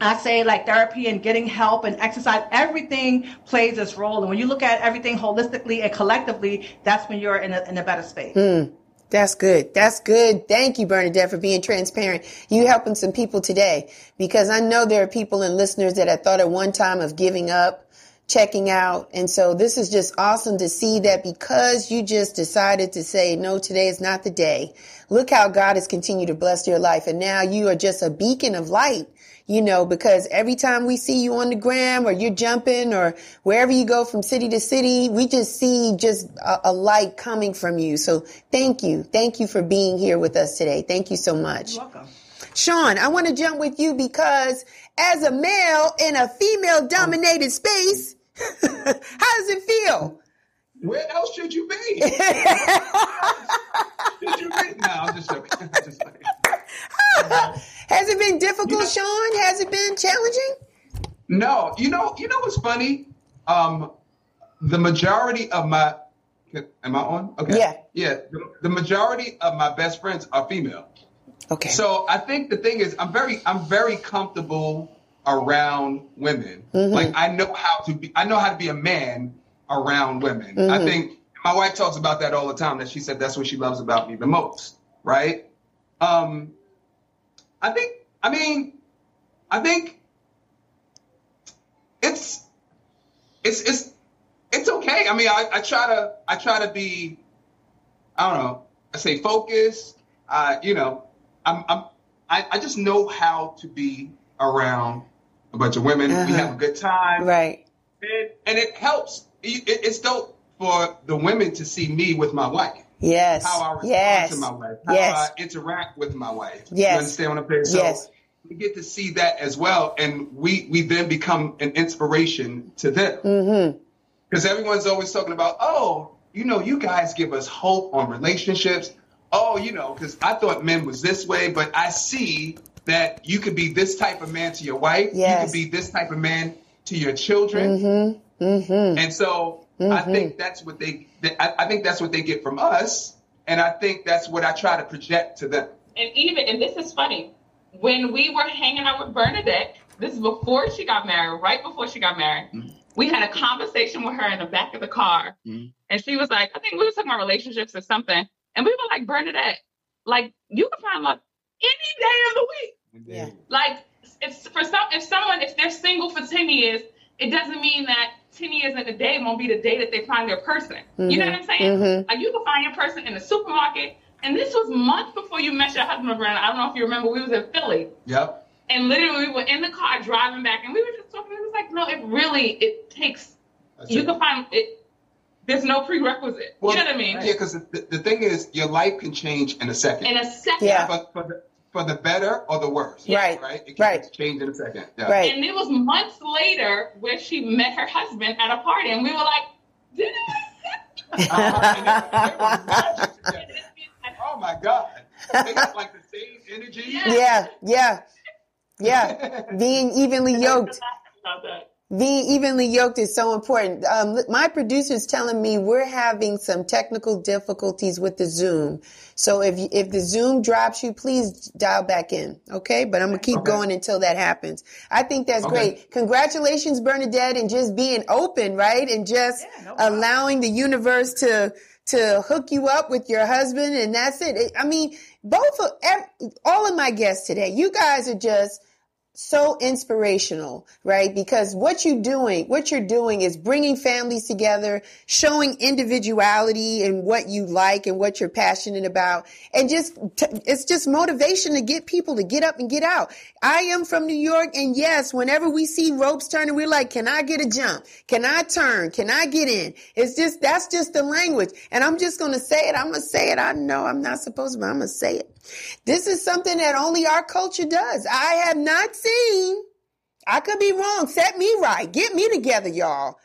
I say like therapy and getting help and exercise, everything plays its role. And when you look at everything holistically and collectively, that's when you're in a, in a better space. Mm, that's good. That's good. Thank you, Bernadette, for being transparent. You helping some people today because I know there are people and listeners that had thought at one time of giving up, checking out. And so this is just awesome to see that because you just decided to say, no, today is not the day. Look how God has continued to bless your life. And now you are just a beacon of light you know, because every time we see you on the gram or you're jumping or wherever you go from city to city, we just see just a, a light coming from you. So thank you. Thank you for being here with us today. Thank you so much. You're welcome. Sean, I want to jump with you because as a male in a female dominated space, how does it feel? Where else should you be? should you be? No, I'm just joking. I'm just Has it been difficult, you know, Sean? Has it been challenging? No. You know, you know what's funny? Um, the majority of my am I on? Okay. Yeah. Yeah. The, the majority of my best friends are female. Okay. So I think the thing is I'm very I'm very comfortable around women. Mm-hmm. Like I know how to be I know how to be a man around women. Mm-hmm. I think my wife talks about that all the time that she said that's what she loves about me the most, right? Um I think, I mean, I think it's, it's, it's, it's okay. I mean, I, I try to, I try to be, I don't know, I say focused. Uh, you know, I'm, I'm, I, I just know how to be around a bunch of women. Uh-huh. We have a good time. Right. And, and it helps. It, it's dope for the women to see me with my wife. Yes. How I respond yes. to my wife. How yes. I interact with my wife. Yes. You understand what I'm saying? So yes. we get to see that as well. And we, we then become an inspiration to them. Mm-hmm. Because everyone's always talking about, oh, you know, you guys give us hope on relationships. Oh, you know, because I thought men was this way, but I see that you could be this type of man to your wife. You Yes. could be this type of man to your children. Mm-hmm. Mm-hmm. And so I think that's what they, they- I, I think that's what they get from us. And I think that's what I try to project to them. And even, and this is funny, when we were hanging out with Bernadette, this is before she got married, right before she got married, we had a conversation with her in the back of the car. Mhm. And she was like, I think we were talking about relationships or something. And we were like, Bernadette, like, you can find love any day of the week. Yeah. Like, if for some, if someone, if they're single for 10 years, it doesn't mean that 10 years in a day won't be the day that they find their person. You know what I'm saying? Mhm. Like, you can find your person in the supermarket. And this was months before you met your husband, Brandon. I don't know if you remember, we was in Philly. Yep. And literally, we were in the car driving back, and we were just talking. It was like, no, it really, it takes, That's you it. can find it. There's no prerequisite. Well, you know what I mean? Yeah, because the, the thing is, your life can change in a second. In a second. Yeah. for, for, the, for the better or the worse. Right. Right? It can Right. change in a second. Yeah. Right. And it was months later where she met her husband at a party, and we were like, did it? Uh-huh. And they- they were matching together. And it's Oh my God. They got like the same energy. Yeah. Yeah. Yeah. Being evenly yoked. About. Being evenly yoked is so important. Um, my producer's telling me we're having some technical difficulties with the Zoom. So if you, if the Zoom drops you, please dial back in. Okay. But I'm going to keep Okay. going until that happens. I think that's Okay. great. Congratulations, Bernadette, and just being open, right? And just Yeah, no allowing the universe to, to hook you up with your husband. And that's it. It- I mean, both of, all of my guests today, you guys are just, so inspirational, right? Because what you're doing, what you're doing is bringing families together, showing individuality and what you like and what you're passionate about. And just, it's just motivation to get people to get up and get out. I am from New York. And yes, whenever we see ropes turning, we're like, can I get a jump? Can I turn? Can I get in? It's just, that's just the language. And I'm just going to say it. I'm going to say it. I know I'm not supposed to, but I'm going to say it. This is something that only our culture does. I have not seen, I could be wrong, set me right, get me together, y'all.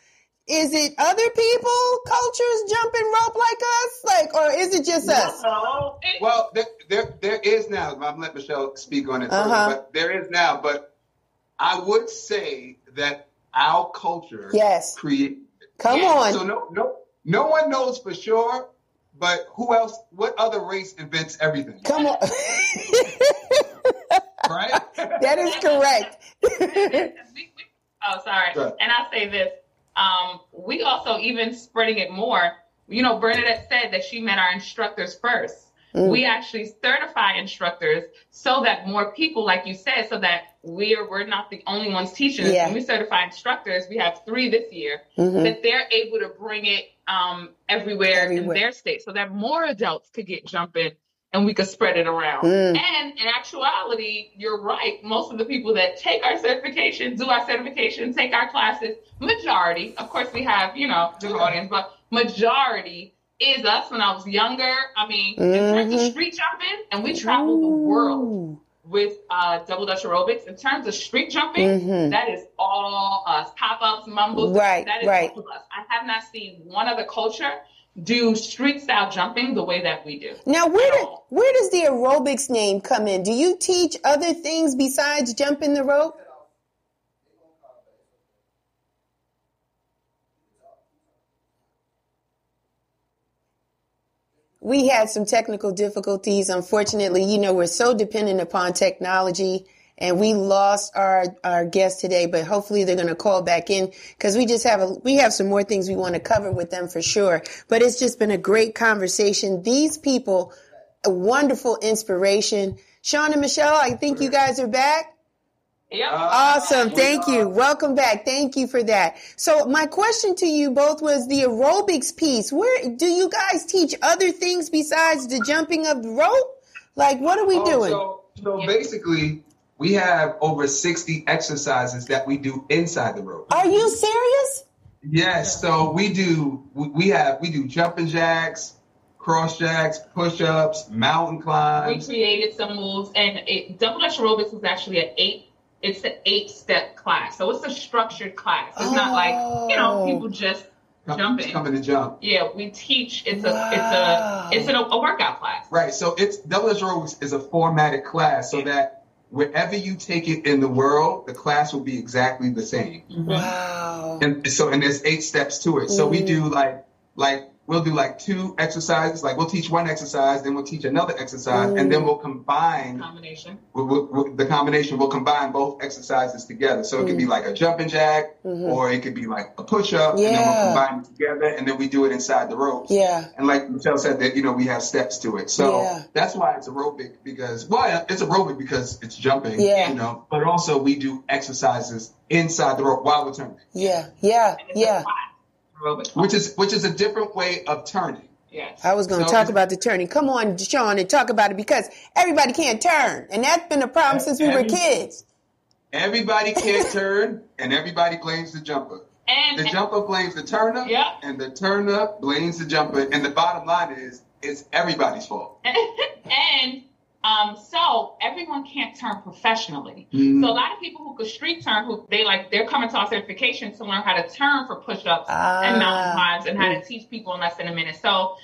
Is it other people, cultures jumping rope like us? Like, or is it just us? No, Well, there, there, there is now. I'm gonna let Michelle speak on it, Uh-huh. but there is now. But I would say that our culture Yes. create. Come Yeah, on. So no, no, no one knows for sure. But who else? What other race invents everything? Come on. Right? that is correct. we- we- oh, sorry. Go. And I say this. Um, we also even spreading it more. You know, Bernadette said that she met our instructors first. Mm. We actually certify instructors so that more people, like you said, so that we're we're not the only ones teaching. Yeah. When we certify instructors, we have three this year Mhm. that they're able to bring it um, everywhere, Everywhere. in their state, so that more adults could get jumping and we could spread it around. Mm. And in actuality, you're right. Most of the people that take our certification, do our certification, take our classes, majority, of course, we have you know the audience, but majority is us. When I was younger, I mean, in terms of street jumping, and we travel the world Ooh. With uh, double dutch aerobics. In terms of street jumping, Mhm. that is all us. Pop ups, mumbles. Right, That is right. all of us. I have not seen one other culture do street style jumping the way that we do. Now, where, do, where does the aerobics name come in? Do you teach other things besides jumping the rope? We had some technical difficulties. Unfortunately, you know, we're so dependent upon technology and we lost our, our guest today, but hopefully they're going to call back in because we just have a, we have some more things we want to cover with them for sure. But it's just been a great conversation. These people, a wonderful inspiration. Sean and Michelle, I think you guys are back. Yep. Awesome. Thank you. Welcome back. Thank you for that. So my question to you both was the aerobics piece. Where do you guys teach other things besides the jumping of the rope? Like what are we Oh, doing? So, so Yeah. basically, we have over 60 exercises that we do inside the rope. Are you serious? Yes, so we do we we have we do jumping jacks, cross jacks, push ups, mountain climbs. we created some moves, and it, double dutch aerobics is actually an eight. It's an eight-step class, so it's a structured class. It's not like you know Oh. people just Come- jumping. coming to jump. Yeah, we teach. It's a Wow. it's a it's an, a workout class. Right. So it's double dutch aerobics is a formatted class so Yeah. that wherever you take it in the world, the class will be exactly the same. Mm-hmm. Wow. And so, and there's eight steps to it. So we do like, like we'll do like two exercises. Like we'll teach one exercise, then we'll teach another exercise, and then we'll combine Combination. we- we- we- the combination. We'll combine both exercises together. So it could be mm-hmm. like a jumping jack, mm-hmm. or it could be like a push up, and then we'll combine it together, and then we do it inside the ropes. Yeah. And like Michelle said, that you know we have steps to it, so Yeah. that's why it's aerobic because well, it's aerobic because it's jumping, Yeah. you know, but also we do exercises inside the rope while we're turning, Yeah. Yeah. And it's a Yeah. Class, aerobic. which is which is a different way of turning. Yes. I was going to So talk about the turning. Come on, Sean, and talk about it because everybody can't turn. And that's been a problem since we were kids. Everybody can't turn, and everybody blames the jumper. And, The jumper blames the turner, Yeah. and the turner blames the jumper. And the bottom line is, it's everybody's fault. and um, so everyone can't turn professionally. Mhm. So a lot of people who could street turn, who they like, they're coming to our certification to learn how to turn for push-ups Ah. and mountain climbs and how to teach people in less than a minute. So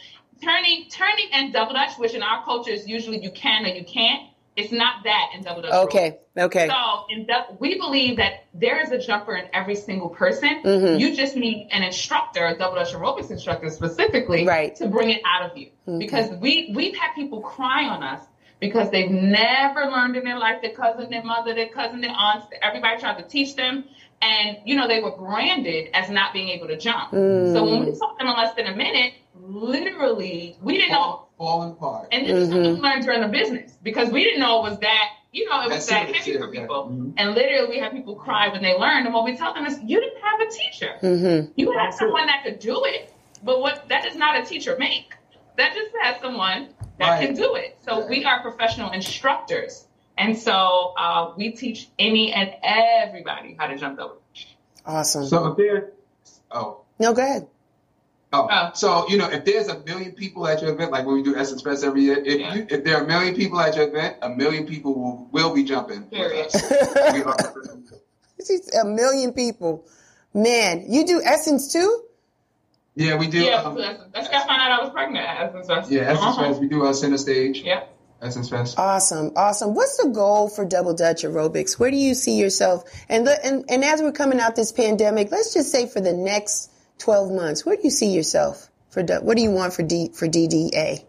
turning, turning and double dutch, which in our culture is usually you can or you can't. It's not that in double dutch. Okay. Okay. So in du- we believe that there is a jumper in every single person. Mhm. You just need an instructor, a double dutch aerobics instructor specifically, Right. to bring it out of you. Because we we've had people cry on us because they've never learned in their life. Their cousin, their mother, their cousin, their aunts, everybody tried to teach them, and you know they were branded as not being able to jump. So when we taught them in less than a minute, literally we didn't know. Falling apart. And this is something we learned during the business because we didn't know it was that, you know, it was That's that it, heavy for yeah. people. Mhm. And literally, we have people cry when they learn. And what we tell them is, you didn't have a teacher. Mm-hmm. You had That's it. someone that could do it, but what that does not a teacher make. That just has someone that Right. can do it. So we are professional instructors. And so uh, we teach any and everybody how to jump over. Awesome. So if there, oh, no, go ahead. oh, Oh. so you know, if there's a million people at your event, like when we do Essence Fest every year, if Yeah. you, if there are a million people at your event, a million people will will be jumping. with Period. us. We are- She's a million people. Man, you do Essence too? Yeah, we do. yeah, um, that's, that's how I found out I was pregnant. Essence Fest. yeah, Essence Uh-huh. Fest. We do our center stage. Yeah. Essence Fest. Awesome, awesome. What's the goal for Double Dutch Aerobics? Where do you see yourself? And the, and and as we're coming out this pandemic, let's just say for the next twelve months, where do you see yourself for? What do you want for D for DDA?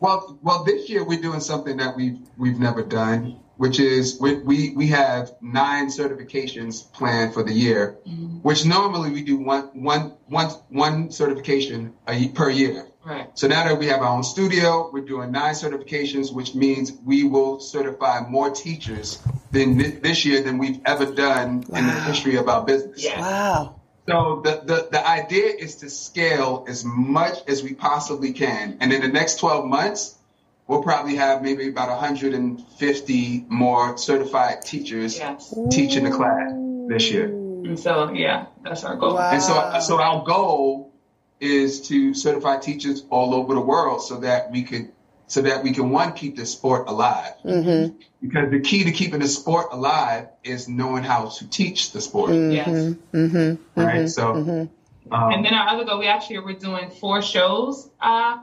Well, well, this year we're doing something that we've we've never done, which is we we, we have nine certifications planned for the year, mm-hmm. which normally we do one one one one certification a, per year. Right. So now that we have our own studio, we're doing nine certifications, which means we will certify more teachers than thi- this year than we've ever done in the history of our business. Yeah. Wow. So the, the, the idea is to scale as much as we possibly can. And in the next 12 months, we'll probably have maybe about 150 more certified teachers Yes. teaching the class this year. And so, yeah, that's our goal. Wow. And so, so our goal is to certify teachers all over the world so that we could, so that we can one, keep the sport alive. Mm-hmm. Because the key to keeping the sport alive is knowing how to teach the sport. Yes. Mm-hmm. Right. So, um, And then our other goal, we actually were doing four shows uh,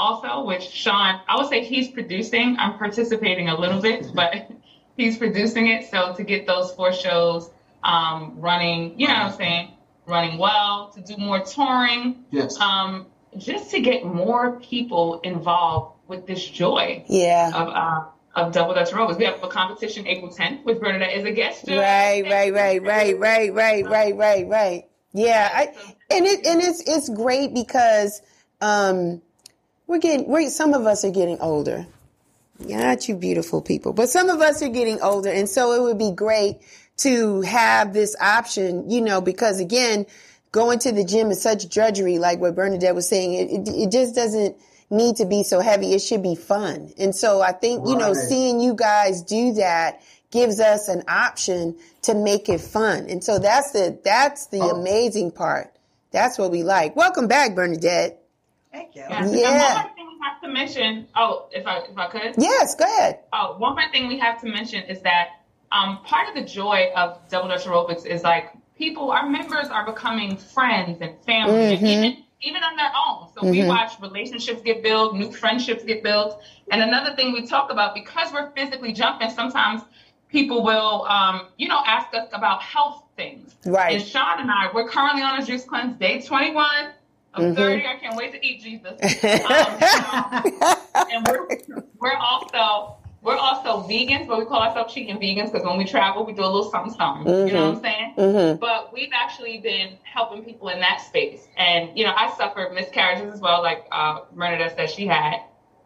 also, which Sean, I would say he's producing. I'm participating a little bit, but he's producing it. So to get those four shows um, running, you know what I'm saying, running well, to do more touring, yes. um, just to get more people involved with this joy Yeah. of uh, of Double Dutch Aerobics. We have a competition April 10th, with Bernadette is a guest judge. Right, right, right, right, right, right, right, right, right. Yeah, I, and it and it's it's great because um, we're getting we're some of us are getting older. Not you beautiful people, but some of us are getting older, and so it would be great to have this option, you know, because again, going to the gym is such drudgery, like what Bernadette was saying. It it, it just doesn't need to be so heavy. It should be fun, and so I think you know seeing you guys do that gives us an option to make it fun. And so that's the that's the Oh. amazing part. That's what we like. Welcome back, Bernadette. Thank you. Yes. And Yeah. one more thing we have to mention. Oh, if I if I could. Yes, go ahead. Oh, one more thing we have to mention is that um, part of the joy of Double Dutch Aerobics is like people, our members are becoming friends and family. And even even on their own. So we Mhm. watch relationships get built, new friendships get built. And another thing we talk about, because we're physically jumping, sometimes people will, um, you know, ask us about health things. Right. And Right. Sean and I, we're currently on a juice cleanse, day 21. I'm Mhm. 30. I can't wait to eat Jesus. Um, and we're we're also we're also vegans, but we call ourselves cheating vegans because when we travel, we do a little something something. You know what I'm saying? hmm But we've actually been helping people in that space, and you know, I suffered miscarriages as well, like uh, Bernadette said she had.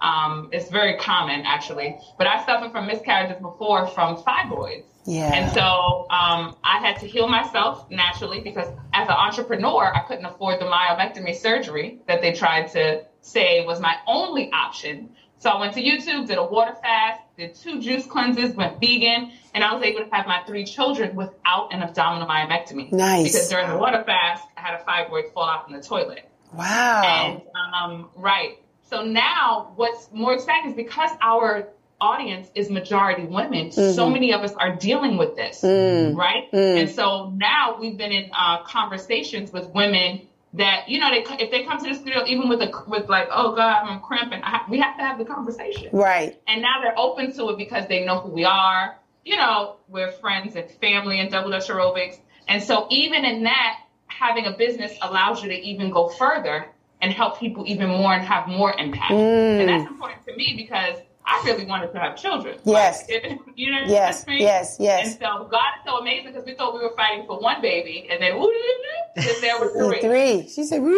Um, it's very common actually, but I suffered from miscarriages before from fibroids. Yeah. And so um, I had to heal myself naturally because as an entrepreneur, I couldn't afford the myomectomy surgery that they tried to say was my only option. So I went to YouTube, did a water fast, did two juice cleanses, went vegan, and I was able to have my three children without an abdominal myomectomy. Nice. Because during the water fast, I had a fibroid fall out in the toilet. Wow. And um, right. So now what's more exciting is because our audience is majority women, so Mhm. many of us are dealing with this, Mm. right? Mm. And so now we've been in uh, conversations with women that you know they if they come to the studio even with a with like oh god I'm cramping ha- we have to have the conversation Right. and now they're open to it because they know who we are. You know, we're friends and family and double dutch aerobics. And so even in that, having a business allows you to even go further and help people even more and have more impact. Mm. And that's important to me because I really wanted to have children. Yes. Like, you know, Yes. that's me. Yes. And so God is so amazing because we thought we were fighting for one baby, and then woo, there were three. Three. She said.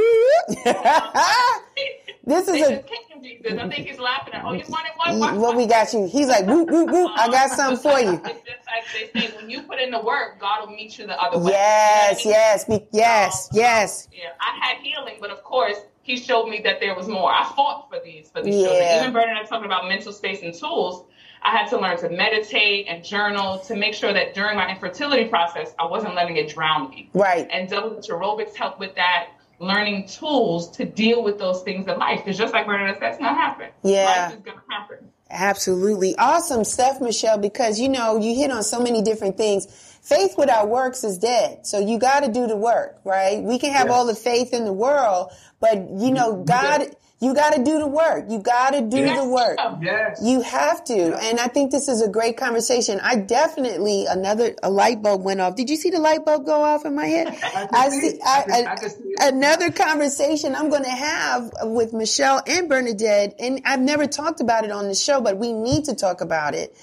This is a just kicked him, Jesus. I think he's laughing at, oh, you wanted one? What we got you. He's like, whoop, whoop, whoop. I got something for you. It's just like they say, when you put in the work, God will meet you the other way. Yes, You know I mean? yes, yes, yes. Yeah, I had healing, but of course, He showed me that there was more. I fought for these for these Yeah. children. Even Bernadette talking about mental space and tools. I had to learn to meditate and journal to make sure that during my infertility process, I wasn't letting it drown me. Right. And double Dutch aerobics help with that, learning tools to deal with those things in life. Because just like Bernadette said, it's not happen. Yeah. Life is going to happen. Absolutely. Awesome stuff, Michelle, because you know, you hit on so many different things. Faith without works is dead. So you got to do the work, right? We can have all the faith in the world, but you know, God, you got to do the work. You got to do Yes. the work. Yes. You have to. And I think this is a great conversation. I definitely, another, a light bulb went off. Did you see the light bulb go off in my head? can I see see. I I, I- I see another conversation I'm going to have with Michelle and Bernadette. And I've never talked about it on the show, but we need to talk about it.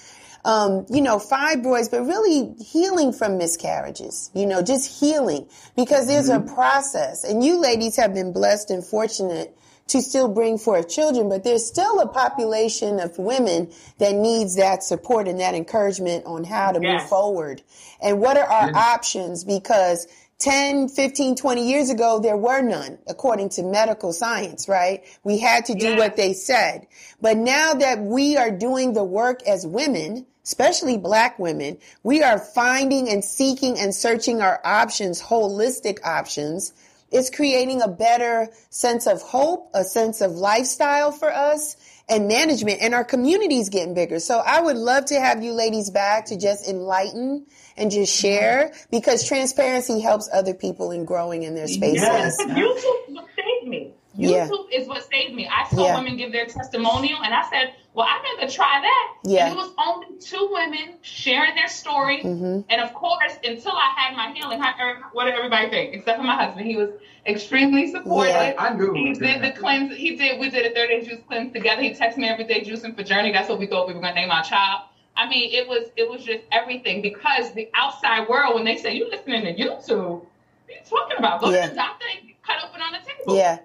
Um, you know, fibroids, but really healing from miscarriages, you know, just healing because there's a process and you ladies have been blessed and fortunate to still bring forth children, but there's still a population of women that needs that support and that encouragement on how to move forward. And what are our Yeah. options? Because 10, 15, 20 years ago, there were none, according to medical science, right? We had to do Yes. what they said. But now that we are doing the work as women, especially black women, we are finding and seeking and searching our options, holistic options. It's creating a better sense of hope, a sense of lifestyle for us and management and our communities getting bigger. So I would love to have you ladies back to just enlighten and just mm-hmm. share because transparency helps other people in growing in their spaces. Yes. YouTube saved me. Yeah. YouTube is what saved me. I saw Yeah. women give their testimonial, and I said, "Well, I'd rather try that." Yeah. And it was only two women sharing their story, Mm-hmm. and of course, until I had my healing, how- er, what did everybody think? Except for my husband, he was extremely supportive. Yeah. I knew He did the cleanse. He did. We did a 30 day juice cleanse together. He texted me every day juicing for Journey. That's what we thought we were gonna name our child. I mean, it was it was just everything because the outside world, when they say you listening to YouTube, what are you talking about? Go Yeah. to the doctor and cut open on the table. Yeah,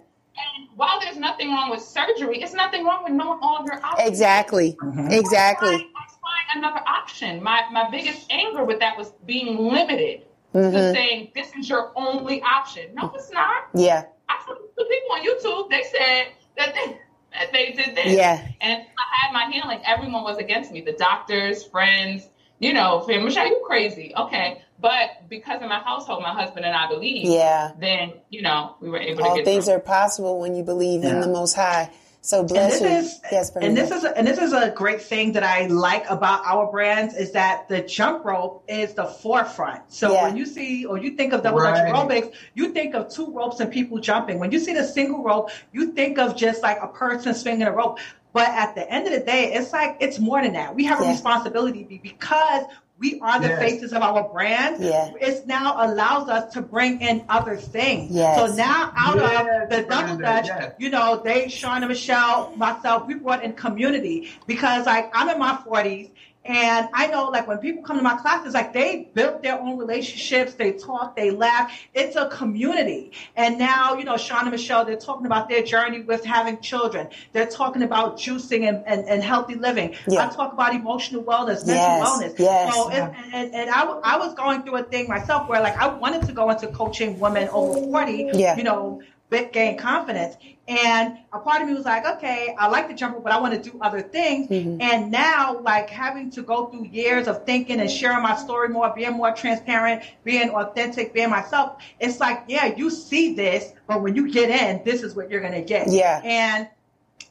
while there's nothing wrong with surgery, it's nothing wrong with knowing all of your options. exactly. Exactly. I find, find another option. My my biggest anger with that was being limited to Mhm. saying this is your only option. No, it's not. Yeah, I saw the people on YouTube. They said that they that they did this. yeah, And I had my healing, everyone was against me. The doctors, friends, you know, fam, Michelle, you crazy. Okay. But because of my household, my husband and I believe, yeah. then, you know, we were able to All get things through. are possible when you believe in the Most High. So bless and you. this is yes, and this is a, and this is a great thing that I like about our brands is that the jump rope is the forefront. So Yeah. when you see or you think of double dutch Right. aerobics, you think of two ropes and people jumping. When you see the single rope, you think of just like a person swinging a rope. But at the end of the day, it's like it's more than that. We have a Yeah. responsibility because we are the Yes. faces of our brand. Yeah. It's now allows us to bring in other things. Yes. So now out Yes, of the double Brenda, dutch, yes. you know, they, Sean and Michelle, myself, we brought in community because like I'm in my 40s and I know like when people come to my classes, like they built their own relationships, they talk, they laugh. It's a community. And now, you know, Sean and Michelle, they're talking about their journey with having children. They're talking about juicing and, and, and healthy living. Yeah. I talk about emotional wellness, mental Yes, wellness. yes. So, and, and, and I, I was going through a thing myself where like I wanted to go into coaching women over 40, Yeah. you know, bit gain confidence. And a part of me was like, okay, I like the jump rope, but I want to do other things. Mm-hmm. And now, like having to go through years of thinking and sharing my story more, being more transparent, being authentic, being myself, it's like, yeah, you see this, but when you get in, this is what you're going to get. Yeah. And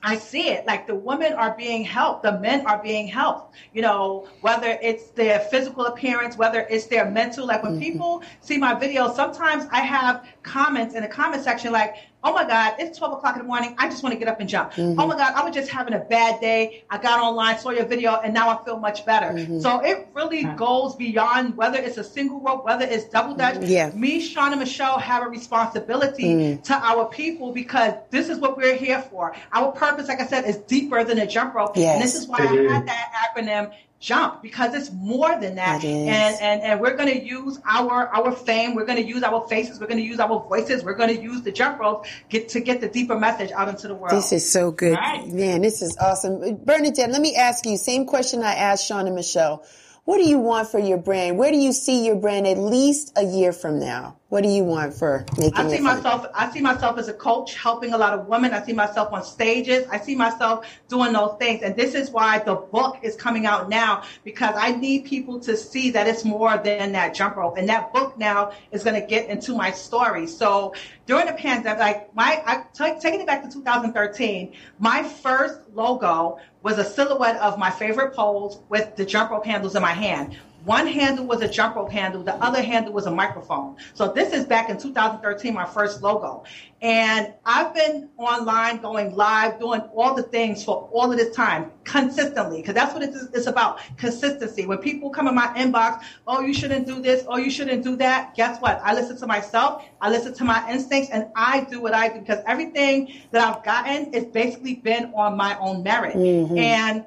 I see it. Like the women are being helped, the men are being helped. You know, whether it's their physical appearance, whether it's their mental. Like when mm-hmm. people see my videos, sometimes I have comments in the comment section like, "Oh my God, it's 12 o'clock in the morning. I just want to get up and jump. Mm-hmm. Oh my God, I was just having a bad day. I got online, saw your video, and now I feel much better." Mm-hmm. So it really goes beyond whether it's a single rope, whether it's double dutch. Mm-hmm. Yeah. Me, Sean, and Michelle have a responsibility mm. to our people because this is what we're here for. Our purpose, like I said, is deeper than a jump rope. Yes. And this is why It I had that acronym jump because it's more than that. And, and and we're gonna use our our fame, we're gonna use our faces, we're gonna use our voices, we're gonna use the jump rope get to get the deeper message out into the world. This is so good. Right. Man, this is awesome. Bernadette, let me ask you, same question I asked Sean and Michelle. What do you want for your brand? Where do you see your brand at least a year from now? What do you want for making I see myself. I see myself as a coach, helping a lot of women. I see myself on stages. I see myself doing those things, and this is why the book is coming out now because I need people to see that it's more than that jump rope. And that book now is going to get into my story. So during the pandemic, like my, I t- taking it back to 2013, my first logo was a silhouette of my favorite poles with the jump rope handles in my hand. One handle was a jump rope handle, the other handle was a microphone. So this is back in 2013, my first logo. And I've been online, going live, doing all the things for all of this time consistently, because that's what it's, it's about consistency. When people come in my inbox, oh, you shouldn't do this, oh, you shouldn't do that. Guess what? I listen to myself, I listen to my instincts, and I do what I do because everything that I've gotten is basically been on my own merit. Mm-hmm. And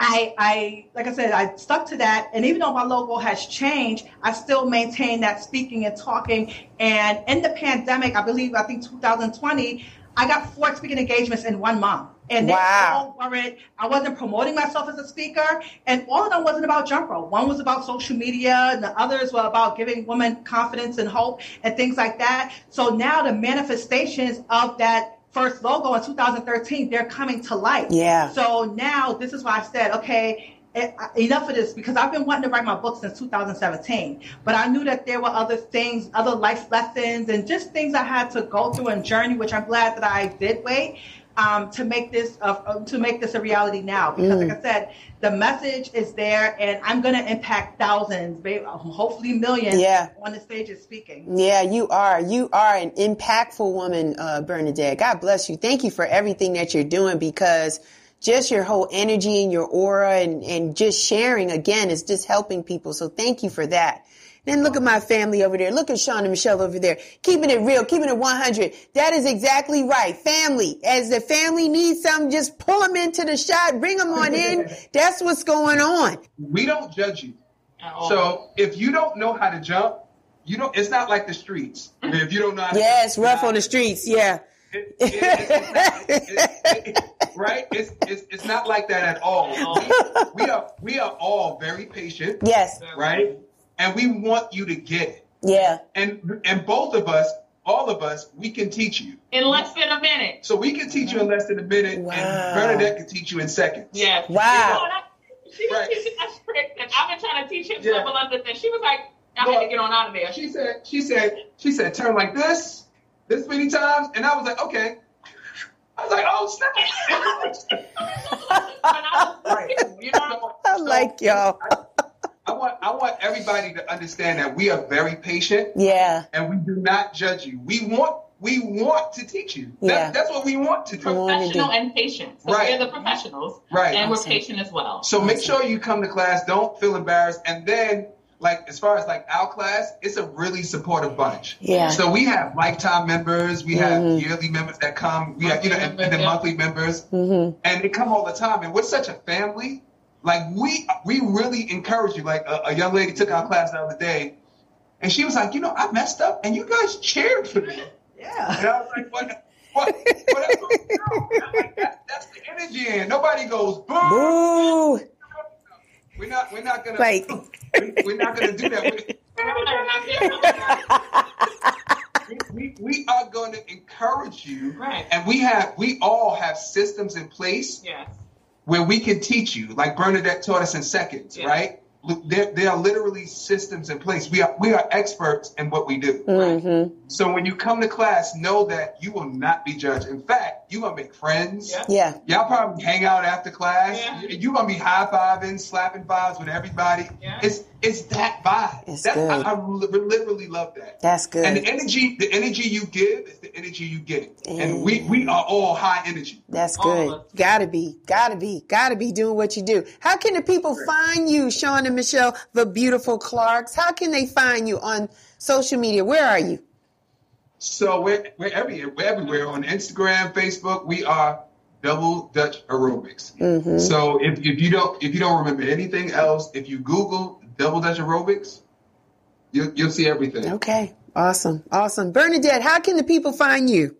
I, I, like I said, I stuck to that. And even though my logo has changed, I still maintain that speaking and talking. And in the pandemic, I believe, I think 2020, I got four speaking engagements in one month. And they Wow. all weren't, I wasn't promoting myself as a speaker. And all of them wasn't about jump rope. One was about social media and the others were about giving women confidence and hope and things like that. So now the manifestations of that first logo in 2013, they're coming to light. Yeah. So now this is why I said, okay, eh, enough of this because I've been wanting to write my book since 2017. But I knew that there were other things, other life lessons, and just things I had to go through and journey, which I'm glad that I did wait um, to make this uh, to make this a reality now. Because, like I said, the message is there, and I'm going to impact thousands, maybe, hopefully millions, Yeah. on the stage stages speaking. Yeah, you are. You are an impactful woman, uh, Bernadette. God bless you. Thank you for everything that you're doing because just your whole energy and your aura and, and just sharing again is just helping people. So thank you for that. Then look at my family over there. Look at Sean and Michelle over there. Keeping it real, keeping it 100. That is exactly right. Family. As the family needs something, just pull them into the shot, bring them on in. That's what's going on. We don't judge you. So if you don't know how to jump, you don't. It's not like the streets. where If you don't know how to Yeah, it's rough on the streets. Yeah. it- it- it's not- it- it- it- right? It's, it's it's not like that at all. We, we are we are all very patient, Yes. right? And we want you to get it. Yeah. And and both of us, all of us, we can teach you. in less than a minute. So we can teach you in less than a minute, Wow. and Bernadette can teach you in seconds. Yeah. Wow. You know, she was Right. teaching us tricks, and I've been trying to teach him Yeah. simple other things. She was like, I had Well, to get on out of there. She said, she said, she said, turn like this, this many times, and I was like, okay. I was like, oh snap! right. You know, I like y'all. I want I want everybody to understand that we are very patient Yeah. and we do not judge you. We want we want to teach you. That, Yeah. That's what we want to do. Come wanna professional do. and patient. So Right. we're the professionals, Right. and we're patient as well. So make sure you come to class. Don't feel embarrassed. And then, like as far as like our class, it's a really supportive bunch. Yeah. So we have lifetime members. We have Mhm. yearly members that come. We have you know, and, and then yeah. monthly members, Mm-hmm. and they come all the time. And we're such a family. Like we we really encourage you. Like a, a young lady took our class the other day, and she was like, you know, I messed up, and you guys cheered for me. Yeah. And I was like, what? What? Whatever. I'm like, that, that's the energy, and nobody goes boo. Ooh. We're not. We're not gonna. Right. we- We're not gonna do that. We- We, we, we are going to encourage you, Right. and we have we all have systems in place Yes. Where we can teach you. Like Bernadette taught us in seconds, Yeah. right? Look, There, there are literally systems in place. We are we are experts in what we do. Mm-hmm. So when you come to class, know that you will not be judged. In fact, you're gonna make friends. Yeah. Yeah. Y'all probably hang out after class. Yeah. You're gonna be high fiving, slapping vibes with everybody. Yeah. It's it's that vibe. It's That's, good. I, I literally love that. That's good. And the energy, the energy you give is the energy you get. Mm. And we we are all high energy. That's All good. Gotta be, gotta be, gotta be doing what you do. How can the people find you, Sean and Michelle, the beautiful Clarks? How can they find you on social media? Where are you? So we're we're everywhere. We're everywhere on Instagram, Facebook. We are Double Dutch Aerobics. Mm-hmm. So if, if you don't if you don't remember anything else, if you Google Double Dutch Aerobics, you'll you'll see everything. Okay. Awesome. Awesome. Bernadette, how can the people find you?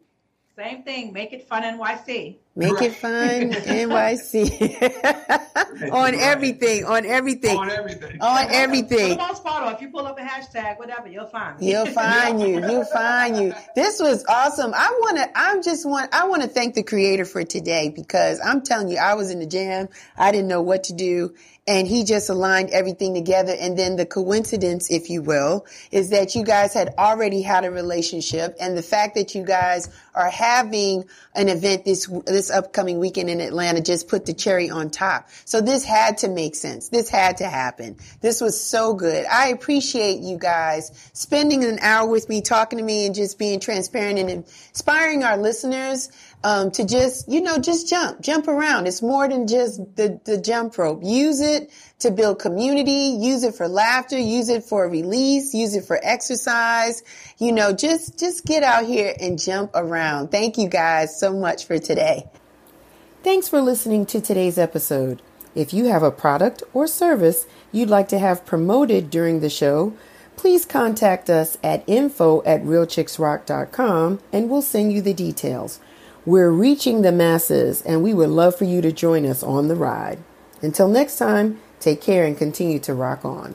Same thing. Make it fun NYC. Make it fun, NYC. on everything, on everything, On everything. on For everything. the most part, or if you pull up a hashtag, whatever, you'll find me. He'll find you. He'll find you. This was awesome. I want to, I'm just want, I want to thank the creator for today because I'm telling you, I was in the jam. I didn't know what to do. And he just aligned everything together. And then the coincidence, if you will, is that you guys had already had a relationship. And the fact that you guys are having an event this, this upcoming weekend in Atlanta just put the cherry on top. So this had to make sense. This had to happen. This was so good. I appreciate you guys spending an hour with me, talking to me and just being transparent and inspiring our listeners um, to just, you know, just jump, jump around. It's more than just the, the jump rope. Use it to build community, use it for laughter, use it for release, use it for exercise. You know, just, just get out here and jump around. Thank you guys so much for today. Thanks for listening to today's episode. If you have a product or service you'd like to have promoted during the show, please contact us at info at realchicksrock.com and we'll send you the details. We're reaching the masses and we would love for you to join us on the ride. Until next time, take care and continue to rock on.